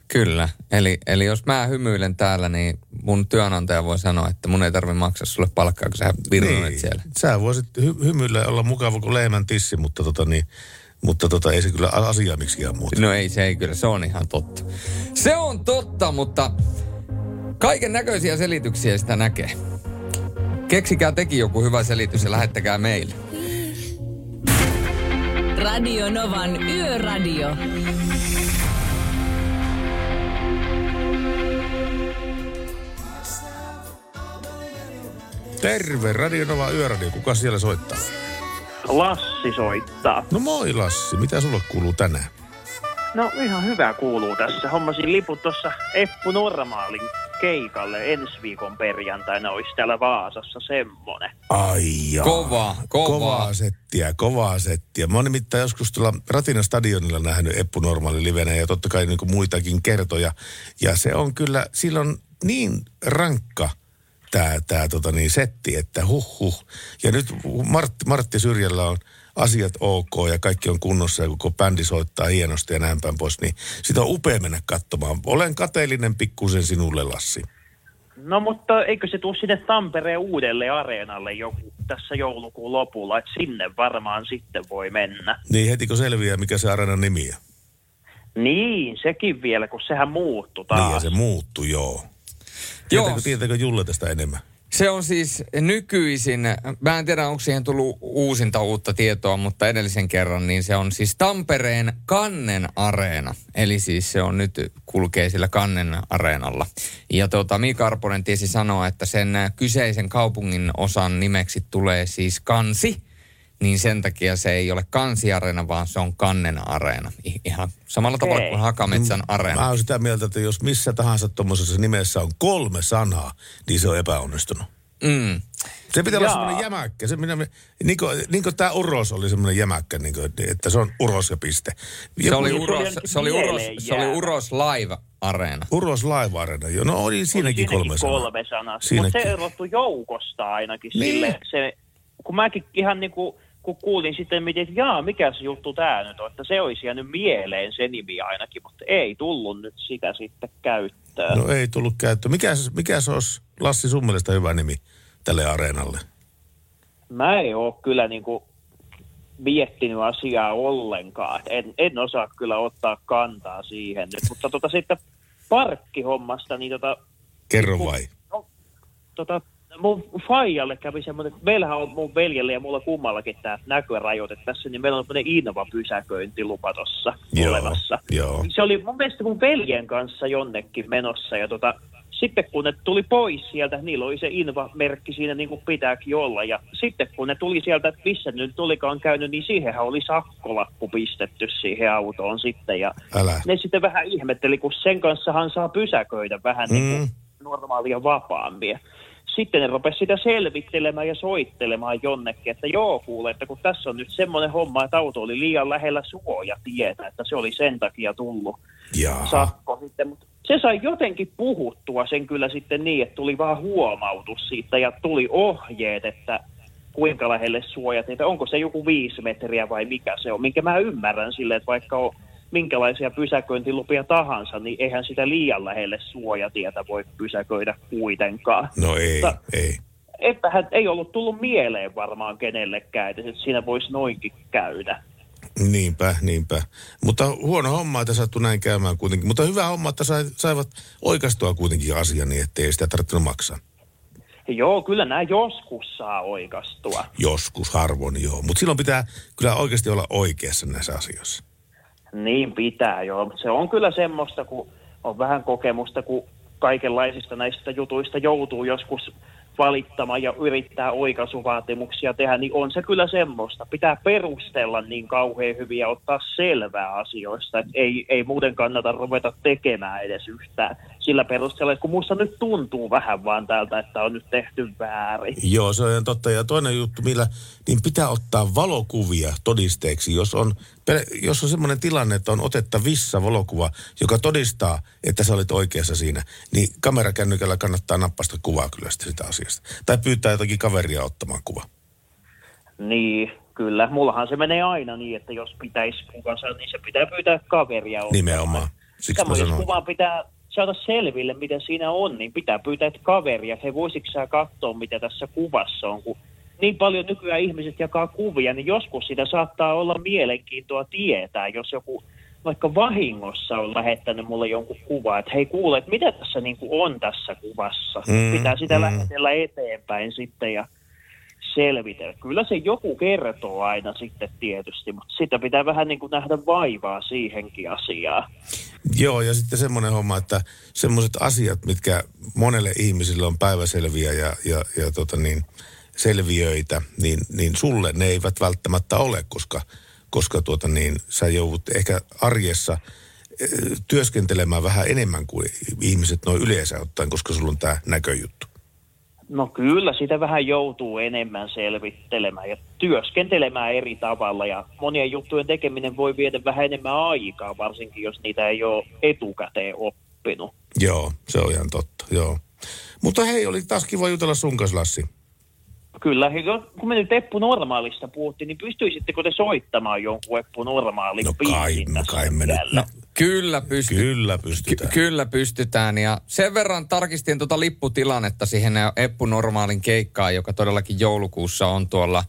S6: kyllä. Eli, eli jos mä hymyilen täällä, niin mun työnantaja voi sanoa, että mun ei tarvitse maksaa sulle palkkaa, kun sä virnonet niin. siellä.
S5: Sä voisit hy- hymyillä olla mukava kuin lehmän tissi, mutta, tota niin, mutta tota, ei se kyllä asia miksikään muuta.
S6: No ei se ei kyllä, se on ihan totta. Se on totta, mutta kaiken näköisiä selityksiä sitä näkee. Keksikää teki joku hyvä selitys ja lähettäkää meille.
S4: Radio Novan Yöradio.
S5: Terve, Radio Nova Yöradio. Kuka siellä soittaa?
S18: Lassi soittaa.
S5: No moi Lassi, mitä sulle kuuluu tänään?
S18: No ihan hyvä kuuluu tässä. Hommasin liput tuossa Eppu Normaalin keikalle ensi viikon perjantaina olisi täällä Vaasassa semmonen.
S5: Ai jaa.
S6: Kova, kova.
S5: Kovaa settiä, kovaa settiä. Mä oon nimittäin joskus tuolla Ratina stadionilla nähnyt Eppu Normaali livenä ja totta kai niin kuin muitakin kertoja. Ja se on kyllä, sillä on niin rankka tämä tää, tota niin, setti, että huh huh. Ja nyt Martti, Martti Syrjällä on asiat ok ja kaikki on kunnossa ja koko bändi soittaa hienosti ja näin päin pois, niin sitä on upea mennä katsomaan. Olen kateellinen pikkusen sinulle, Lassi.
S18: No mutta eikö se tule sinne Tampereen uudelle areenalle joku tässä joulukuun lopulla, että sinne varmaan sitten voi mennä.
S5: Niin heti kun selviää, mikä se areenan nimi on.
S18: Niin, sekin vielä, kun sehän muuttui taas.
S5: Niin se muuttui, joo. Tietääkö, tietääkö Julle tästä enemmän?
S6: Se on siis nykyisin, mä en tiedä onko siihen tullut uusinta uutta tietoa, mutta edellisen kerran, niin se on siis Tampereen Kannen Areena. Eli siis se on nyt kulkee sillä Kannen Areenalla. Ja tuota, Mika Arponen tiesi sanoa, että sen kyseisen kaupungin osan nimeksi tulee siis Kansi. Niin sen takia se ei ole Kansi-areena, vaan se on Kannen Areena. Ihan samalla tavalla kuin Hakametsän Areena.
S5: Mä oon sitä mieltä, että jos missä tahansa tuommoisessa nimessä on kolme sanaa, niin se on epäonnistunut.
S6: Mm.
S5: Se pitää olla
S18: Jaa.
S5: semmoinen jämäkkä. Se, minä, niin kuin, niin kuin tämä uros oli semmoinen jämäkkä, niin kuin, että se on uros ja piste.
S6: Se oli, uros, se, oli uros, se oli Uros Live Areena.
S5: Uros Live Arena, joo. No oli siinäkin kolme sanaa.
S18: kolme sanaa. Mutta
S5: Siinäkin.
S18: se erottu joukosta ainakin
S5: Niin.
S18: sille, se, kun mäkin ihan niin kuin, kun kuulin sitten, miten, että jaa, mikä se juttu tämä nyt on, että se olisi jäänyt mieleen se nimi ainakin, mutta ei tullut nyt sitä sitten käyttöön.
S5: No ei tullut käyttöön. Mikä, se- mikä se olisi, Lassi, sun mielestä hyvä nimi tälle areenalle?
S18: Mä en ole kyllä niin kuin miettinyt asiaa ollenkaan. En, en osaa kyllä ottaa kantaa siihen nyt, mutta tota sitten parkkihommasta, niin tota,
S5: Kerro vai?
S18: tota, mun faijalle kävi semmoinen, että meillähän on mun veljelle ja mulla kummallakin tämä näkörajoite tässä, niin meillä on semmoinen Inva-pysäköintilupa tuossa olemassa.
S5: joo.
S18: Se oli mun mielestä mun veljen kanssa jonnekin menossa ja tota, sitten kun ne tuli pois sieltä, niillä oli se Inva-merkki siinä niin kuin pitääkin olla. Ja sitten kun ne tuli sieltä, että missä ne nyt tulikaan käynyt, niin siihenhän oli sakkolappu pistetty siihen autoon sitten. Ja
S5: Älä.
S18: ne sitten vähän ihmetteli, kun sen kanssahan saa pysäköidä vähän niin kuin
S5: Mm.
S18: normaalia vapaammin. Sitten ne rupesi sitä selvittelemään ja soittelemaan jonnekin, että joo kuule, että kun tässä on nyt semmoinen homma, että auto oli liian lähellä suojatietä, että se oli sen takia tullut
S5: Jaha.
S18: sakko sitten. Mutta se sai jotenkin puhuttua sen kyllä sitten niin, että tuli vaan huomautus siitä ja tuli ohjeet, että kuinka lähelle suojatietä, onko se joku viisi metriä vai mikä se on, minkä mä ymmärrän sille, että vaikka on minkälaisia pysäköintilupia tahansa, niin eihän sitä liian lähelle suojatietä voi pysäköidä kuitenkaan.
S5: No ei,
S18: Mutta-
S5: ei.
S18: Epähän ei ollut tullut mieleen varmaan kenellekään, että siinä voisi noinkin käydä.
S5: Niinpä, niinpä. Mutta huono homma, että sattui näin käymään kuitenkin. Mutta hyvä homma, että sai, saivat oikeastua kuitenkin asian niin, ettei sitä tarvinnut maksaa.
S18: Joo, kyllä nämä joskus saa oikastua.
S5: Joskus, harvoin joo. Mutta silloin pitää kyllä oikeasti olla oikeassa näissä asioissa.
S18: Niin pitää joo, se on kyllä semmoista, kun on vähän kokemusta, kun kaikenlaisista näistä jutuista joutuu joskus valittamaan ja yrittää oikaisuvaatimuksia tehdä, niin on se kyllä semmoista. Pitää perustella niin kauhean hyvin ja ottaa selvää asioista, että ei, ei muuten kannata ruveta tekemään edes yhtään sillä perusteella, että kun musta nyt tuntuu vähän vaan täältä, että on nyt tehty väärin.
S5: Joo, se on totta. Ja toinen juttu, millä niin pitää ottaa valokuvia todisteeksi, jos on, jos on semmoinen tilanne, että on otettavissa valokuva, joka todistaa, että sä olit oikeassa siinä, niin kamerakännykällä kannattaa nappasta kuvaa kyllä sitä asiasta. Tai pyytää jotakin kaveria ottamaan kuva.
S18: Niin, kyllä. Mullahan se menee aina niin, että jos pitäisi kuvansa, niin se pitää pyytää kaveria ottamaan.
S5: Nimenomaan. Siksi mä
S18: Samoin jos
S5: sanoin.
S18: kuvaa pitää saada selville, mitä siinä on, niin pitää pyytää että kaveria. He voisitko sä katsoa, mitä tässä kuvassa on, kun niin paljon nykyään ihmiset jakaa kuvia, niin joskus sitä saattaa olla mielenkiintoa tietää, jos joku vaikka vahingossa on lähettänyt mulle jonkun kuva, että hei kuule, että mitä tässä niin kuin on tässä kuvassa.
S5: Mm,
S18: Pitää sitä
S5: mm.
S18: lähetellä eteenpäin sitten ja selvitellä. Kyllä se joku kertoo aina sitten tietysti, mutta sitä pitää vähän niin kuin nähdä vaivaa siihenkin asiaan.
S5: Joo, ja sitten semmoinen homma, että semmoiset asiat, mitkä monelle ihmisille on päiväselviä ja, ja, ja tota niin, selviöitä, niin, niin sulle ne eivät välttämättä ole, koska, koska tuota niin, sä joudut ehkä arjessa eh, työskentelemään vähän enemmän kuin ihmiset noin yleensä ottaen, koska sulla on tämä näköjuttu.
S18: No kyllä, sitä vähän joutuu enemmän selvittelemään ja työskentelemään eri tavalla ja monien juttujen tekeminen voi viedä vähän enemmän aikaa, varsinkin jos niitä ei ole etukäteen oppinut.
S5: Joo, se on ihan totta, joo. Mutta hei, oli taas kiva jutella sun kanssa, Lassi.
S18: Kyllä, kun me nyt Eppu Normaalista puhuttiin, niin pystyisittekö te soittamaan jonkun Eppu Normaalin no
S5: kai, kai me nyt.
S6: No, kyllä, pysty-
S5: Kyllä pystytään.
S6: Ky- kyllä pystytään. Ja sen verran tarkistin tuota lipputilannetta siihen Eppu Normaalin keikkaan, joka todellakin joulukuussa on tuolla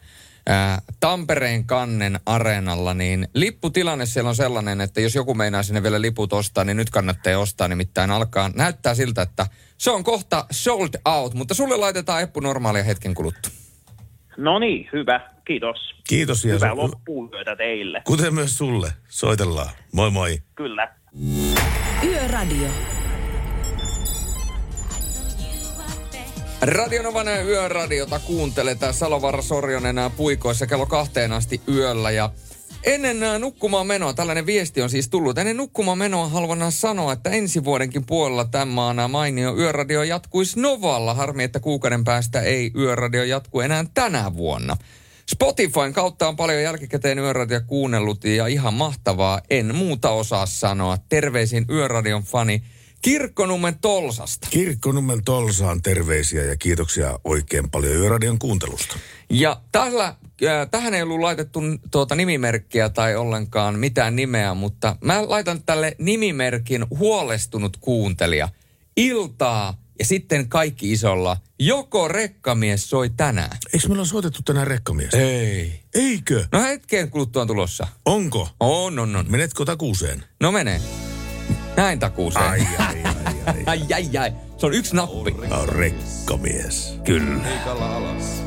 S6: ää, Tampereen kannen areenalla, niin lipputilanne siellä on sellainen, että jos joku meinaa sinne vielä liput ostaa, niin nyt kannattaa ostaa, nimittäin alkaa. Näyttää siltä, että se on kohta sold out, mutta sulle laitetaan Eppu Normaalia hetken kuluttua.
S18: No niin, hyvä. Kiitos.
S5: Kiitos ja
S18: Hyvää
S5: su-
S18: loppuyötä teille.
S5: Kuten myös sulle. Soitellaan. Moi moi.
S18: Kyllä.
S4: Yöradio.
S6: Radionovan yöradiota kuuntelee tää Salovara Sorjonen puikoissa kello kahteen asti yöllä ja ennen ää, nukkumaan menoa, tällainen viesti on siis tullut. Ennen nukkumaan menoa haluan sanoa, että ensi vuodenkin puolella tämän maana mainio yöradio jatkuisi Novalla. Harmi, että kuukauden päästä ei yöradio jatku enää tänä vuonna. Spotifyn kautta on paljon jälkikäteen yöradio kuunnellut ja ihan mahtavaa. En muuta osaa sanoa. Terveisin yöradion fani Kirkkonummen Tolsasta.
S5: Kirkkonummen Tolsaan terveisiä ja kiitoksia oikein paljon Yöradion kuuntelusta.
S6: Ja tällä, äh, tähän ei ollut laitettu tuota nimimerkkiä tai ollenkaan mitään nimeä, mutta mä laitan tälle nimimerkin huolestunut kuuntelija. Iltaa ja sitten kaikki isolla. Joko rekkamies soi tänään?
S5: Eikö meillä ole soitettu tänään rekkamies?
S6: Ei.
S5: Eikö?
S6: No hetken kuluttua on tulossa.
S5: Onko?
S6: On, on, on.
S5: Menetkö takuuseen?
S6: No menee. Näin takuuseen.
S5: Ai, ai, ai, ai.
S6: ai, ai, ai. Se on yksi nappi.
S5: No, rekkamies.
S6: Kyllä.
S19: Liikalla alas.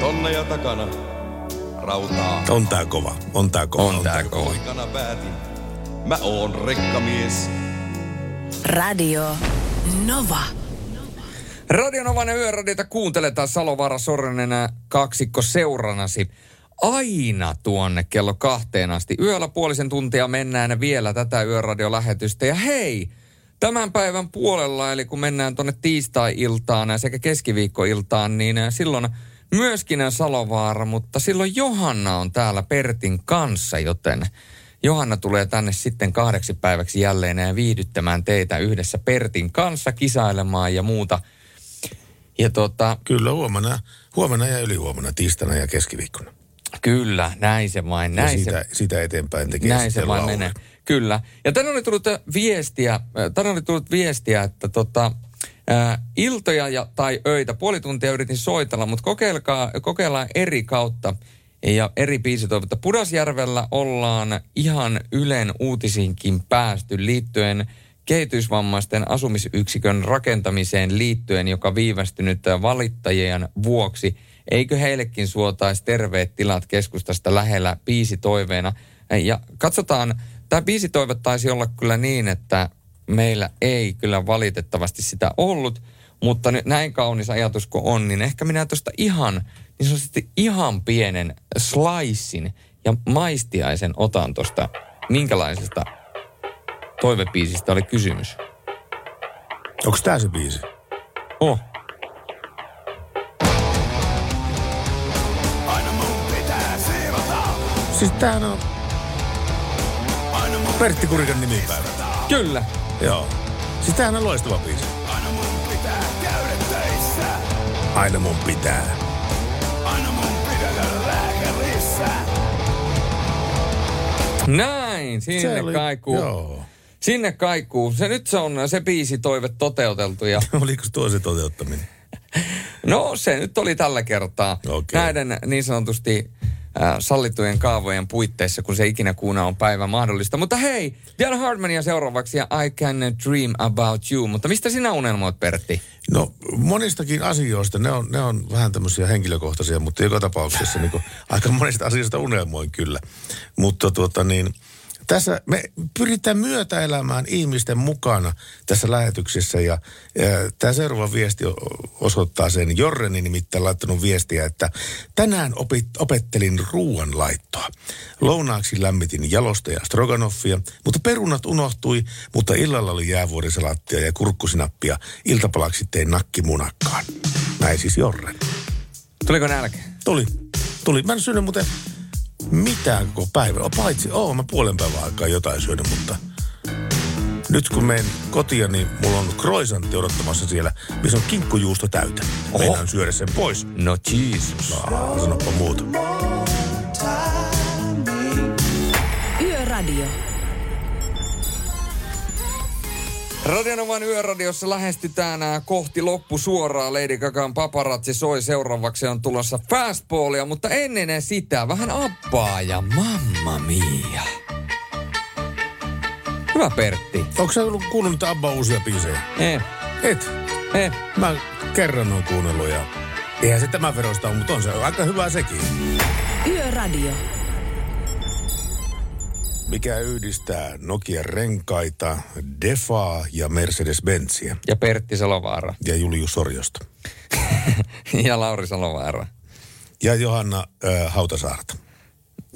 S19: Tonne ja takana. Rautaa.
S5: On tää kova. On tää kova.
S6: On tää kova.
S19: Poikana päätin. Mä oon rekkamies.
S4: Radio Nova.
S6: Radionovan yöradiota kuunteletaan Salovaara Sorinen kaksikko seuranasi aina tuonne kello kahteen asti. Yöllä puolisen tuntia mennään vielä tätä yöradiolähetystä. Ja hei, tämän päivän puolella, eli kun mennään tuonne tiistai-iltaan sekä keskiviikkoiltaan, niin silloin myöskin Salovaara, mutta silloin Johanna on täällä Pertin kanssa, joten Johanna tulee tänne sitten kahdeksi päiväksi jälleen ja viihdyttämään teitä yhdessä Pertin kanssa, kisailemaan ja muuta. Ja tota,
S5: Kyllä huomenna, huomenna ja ylihuomenna, tiistaina ja keskiviikkona.
S6: Kyllä, näin se vain. Näin
S5: ja siitä,
S6: se,
S5: siitä eteenpäin tekee
S6: näin se vain menee. Kyllä. Ja tänne oli tullut äh, viestiä, äh, tänne oli tullut viestiä, että tota, ää, iltoja ja, tai öitä, puoli tuntia yritin soitella, mutta kokeilkaa, kokeillaan eri kautta ja eri biisitoivotta. Pudasjärvellä ollaan ihan Ylen uutisinkin päästy liittyen kehitysvammaisten asumisyksikön rakentamiseen liittyen, joka viivästynyt valittajien vuoksi. Eikö heillekin suotaisi terveet tilat keskustasta lähellä biisitoiveena? Ja katsotaan, tämä biisitoive taisi olla kyllä niin, että meillä ei kyllä valitettavasti sitä ollut, mutta nyt näin kaunis ajatus kuin on, niin ehkä minä tuosta ihan, niin sanotusti ihan pienen slicein ja maistiaisen otan tuosta, minkälaisesta toivepiisistä oli kysymys.
S5: Onko tää se biisi?
S6: Oh.
S1: Aina mun pitää siivota.
S5: Siis tämähän on Pertti Kurikan nimipäivä.
S6: Kyllä.
S5: Joo. Siis tämähän on loistava biisi.
S1: Aina mun pitää käydä töissä.
S5: Aina mun pitää.
S6: Näin, sinne
S5: Se oli-
S6: kaikuu.
S5: joo.
S6: Sinne kaikuu. Se nyt se on se biisi toive toteuteltu ja
S5: Oliko tuo se toteuttaminen?
S6: no se nyt oli tällä kertaa.
S5: Okei.
S6: Näiden niin sanotusti äh, sallittujen kaavojen puitteissa, kun se ikinä kuuna on päivä mahdollista. Mutta hei, Diana Hardmania seuraavaksi ja I Can Dream About You. Mutta mistä sinä unelmoit, Pertti?
S5: No monistakin asioista, ne on, ne on vähän tämmöisiä henkilökohtaisia, mutta joka tapauksessa niin kuin, aika monista asioista unelmoin kyllä. Mutta tuota niin, tässä me pyritään myötäelämään ihmisten mukana tässä lähetyksessä ja, ja tämä seuraava viesti osoittaa sen. Jorreni nimittäin laittanut viestiä, että tänään opit, opettelin ruoanlaittoa. Lounaaksi lämmitin jalosta ja stroganoffia, mutta perunat unohtui, mutta illalla oli jäävuorisalattia ja kurkkusinappia. Iltapalaksi tein nakkimunakkaan. Näin siis Jorren.
S6: Tuliko nälkä?
S5: Tuli. Tuli. Mä en syönyt muuten mitään koko päivä. Paitsi, oo, mä puolen päivän aikaa jotain syönyt, mutta nyt kun menen kotiin, niin mulla on kroisantti odottamassa siellä, missä on kinkkujuusto täytä. Meinaan syödä sen pois.
S6: No Jesus.
S5: No, sanoppa muuta.
S4: Yöradio.
S6: Radionovan yöradiossa lähestytään ää, kohti loppusuoraa. Lady Gagan paparazzi soi seuraavaksi on tulossa fastballia, mutta ennen sitä vähän appaa ja mamma mia. Hyvä Pertti.
S5: Onko sä ollut kuunnellut Abba uusia biisejä?
S6: Eh.
S5: Et?
S6: Eh.
S5: Mä kerran on kuunnellut ja eihän se tämän verosta ole, mutta on se aika hyvä sekin.
S4: Yöradio.
S5: Mikä yhdistää Nokian renkaita, Defaa ja Mercedes-Benziä.
S6: Ja Pertti Salovaara.
S5: Ja Julius Sorjosta.
S6: ja Lauri Salovaara.
S5: Ja Johanna äh, Hautasaarta.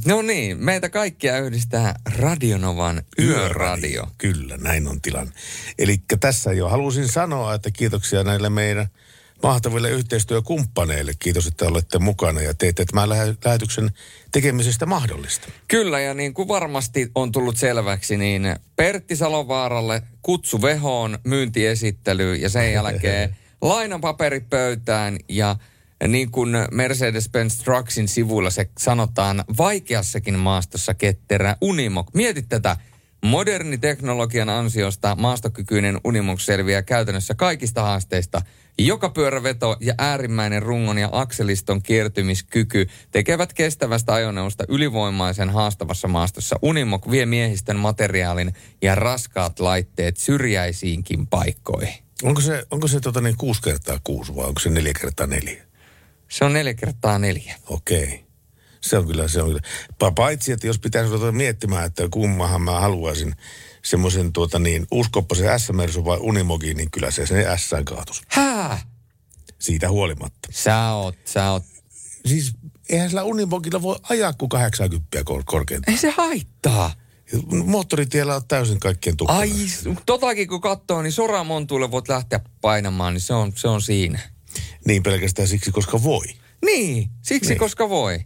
S6: No niin, meitä kaikkia yhdistää Radionovan yöradio.
S5: Kyllä, näin on tilanne. Eli tässä jo halusin sanoa, että kiitoksia näille meidän mahtaville yhteistyökumppaneille. Kiitos, että olette mukana ja teette tämän lähe- lähetyksen tekemisestä mahdollista.
S6: Kyllä, ja niin kuin varmasti on tullut selväksi, niin Pertti Salovaaralle kutsu vehoon, myyntiesittely ja sen jälkeen lainapaperit pöytään ja niin kuin Mercedes-Benz Trucksin sivuilla se sanotaan vaikeassakin maastossa ketterä Unimog. Mietit tätä. Moderni teknologian ansiosta maastokykyinen Unimog selviää käytännössä kaikista haasteista. Joka pyöräveto ja äärimmäinen rungon ja akseliston kiertymiskyky tekevät kestävästä ajoneuvosta ylivoimaisen haastavassa maastossa. Unimog vie miehistön materiaalin ja raskaat laitteet syrjäisiinkin paikkoihin.
S5: Onko se, onko se tota niin 6 kertaa 6 vai onko se 4 kertaa 4?
S6: Se on neljä kertaa neljä.
S5: Okei. Se on kyllä, se on kyllä. Pa- Paitsi, että jos pitäisi ruveta miettimään, että kummahan mä haluaisin semmoisen tuota niin, uskoppasen S-Mersu vai Unimogi, niin kyllä se sen S kaatus.
S6: Hää?
S5: Siitä huolimatta.
S6: Sä oot, sä oot.
S5: Siis eihän sillä Unimogilla voi ajaa kuin 80 kor- korkeintaan.
S6: Ei se haittaa.
S5: Moottoritiellä on täysin kaikkien tukkana.
S6: Ai, totakin kun katsoo, niin Soramontuille voit lähteä painamaan, niin se on, se on siinä.
S5: Niin pelkästään siksi, koska voi.
S6: Niin, siksi niin. koska voi.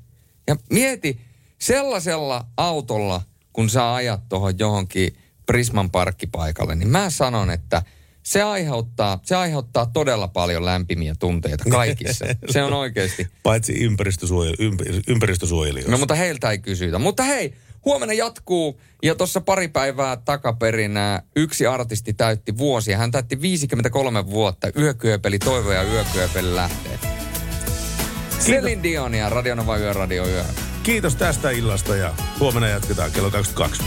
S6: Ja mieti, sellaisella autolla, kun sä ajat tuohon johonkin Prisman parkkipaikalle, niin mä sanon, että se aiheuttaa, se aiheuttaa todella paljon lämpimiä tunteita kaikissa. se on oikeasti.
S5: Paitsi ympäristösuojel, ympär, ympäristösuojelijoista.
S6: No mutta heiltä ei kysytä. Mutta hei, huomenna jatkuu ja tuossa pari päivää takaperin ää, yksi artisti täytti vuosia. Hän täytti 53 vuotta. Yökyöpeli toivo ja yökyöpeli lähtee. Celine Dion ja Radionova Yö Radio Yö.
S5: Kiitos tästä illasta ja huomenna jatketaan kello 22.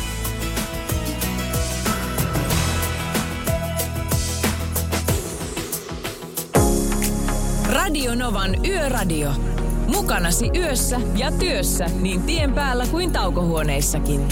S4: Radio Novan Yöradio. Mukanasi yössä ja työssä niin tien päällä kuin taukohuoneissakin.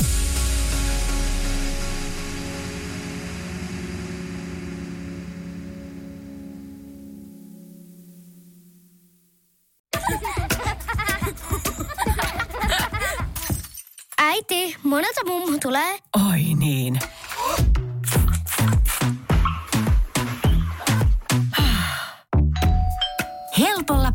S20: Äiti, monelta mummu tulee?
S3: Oi niin.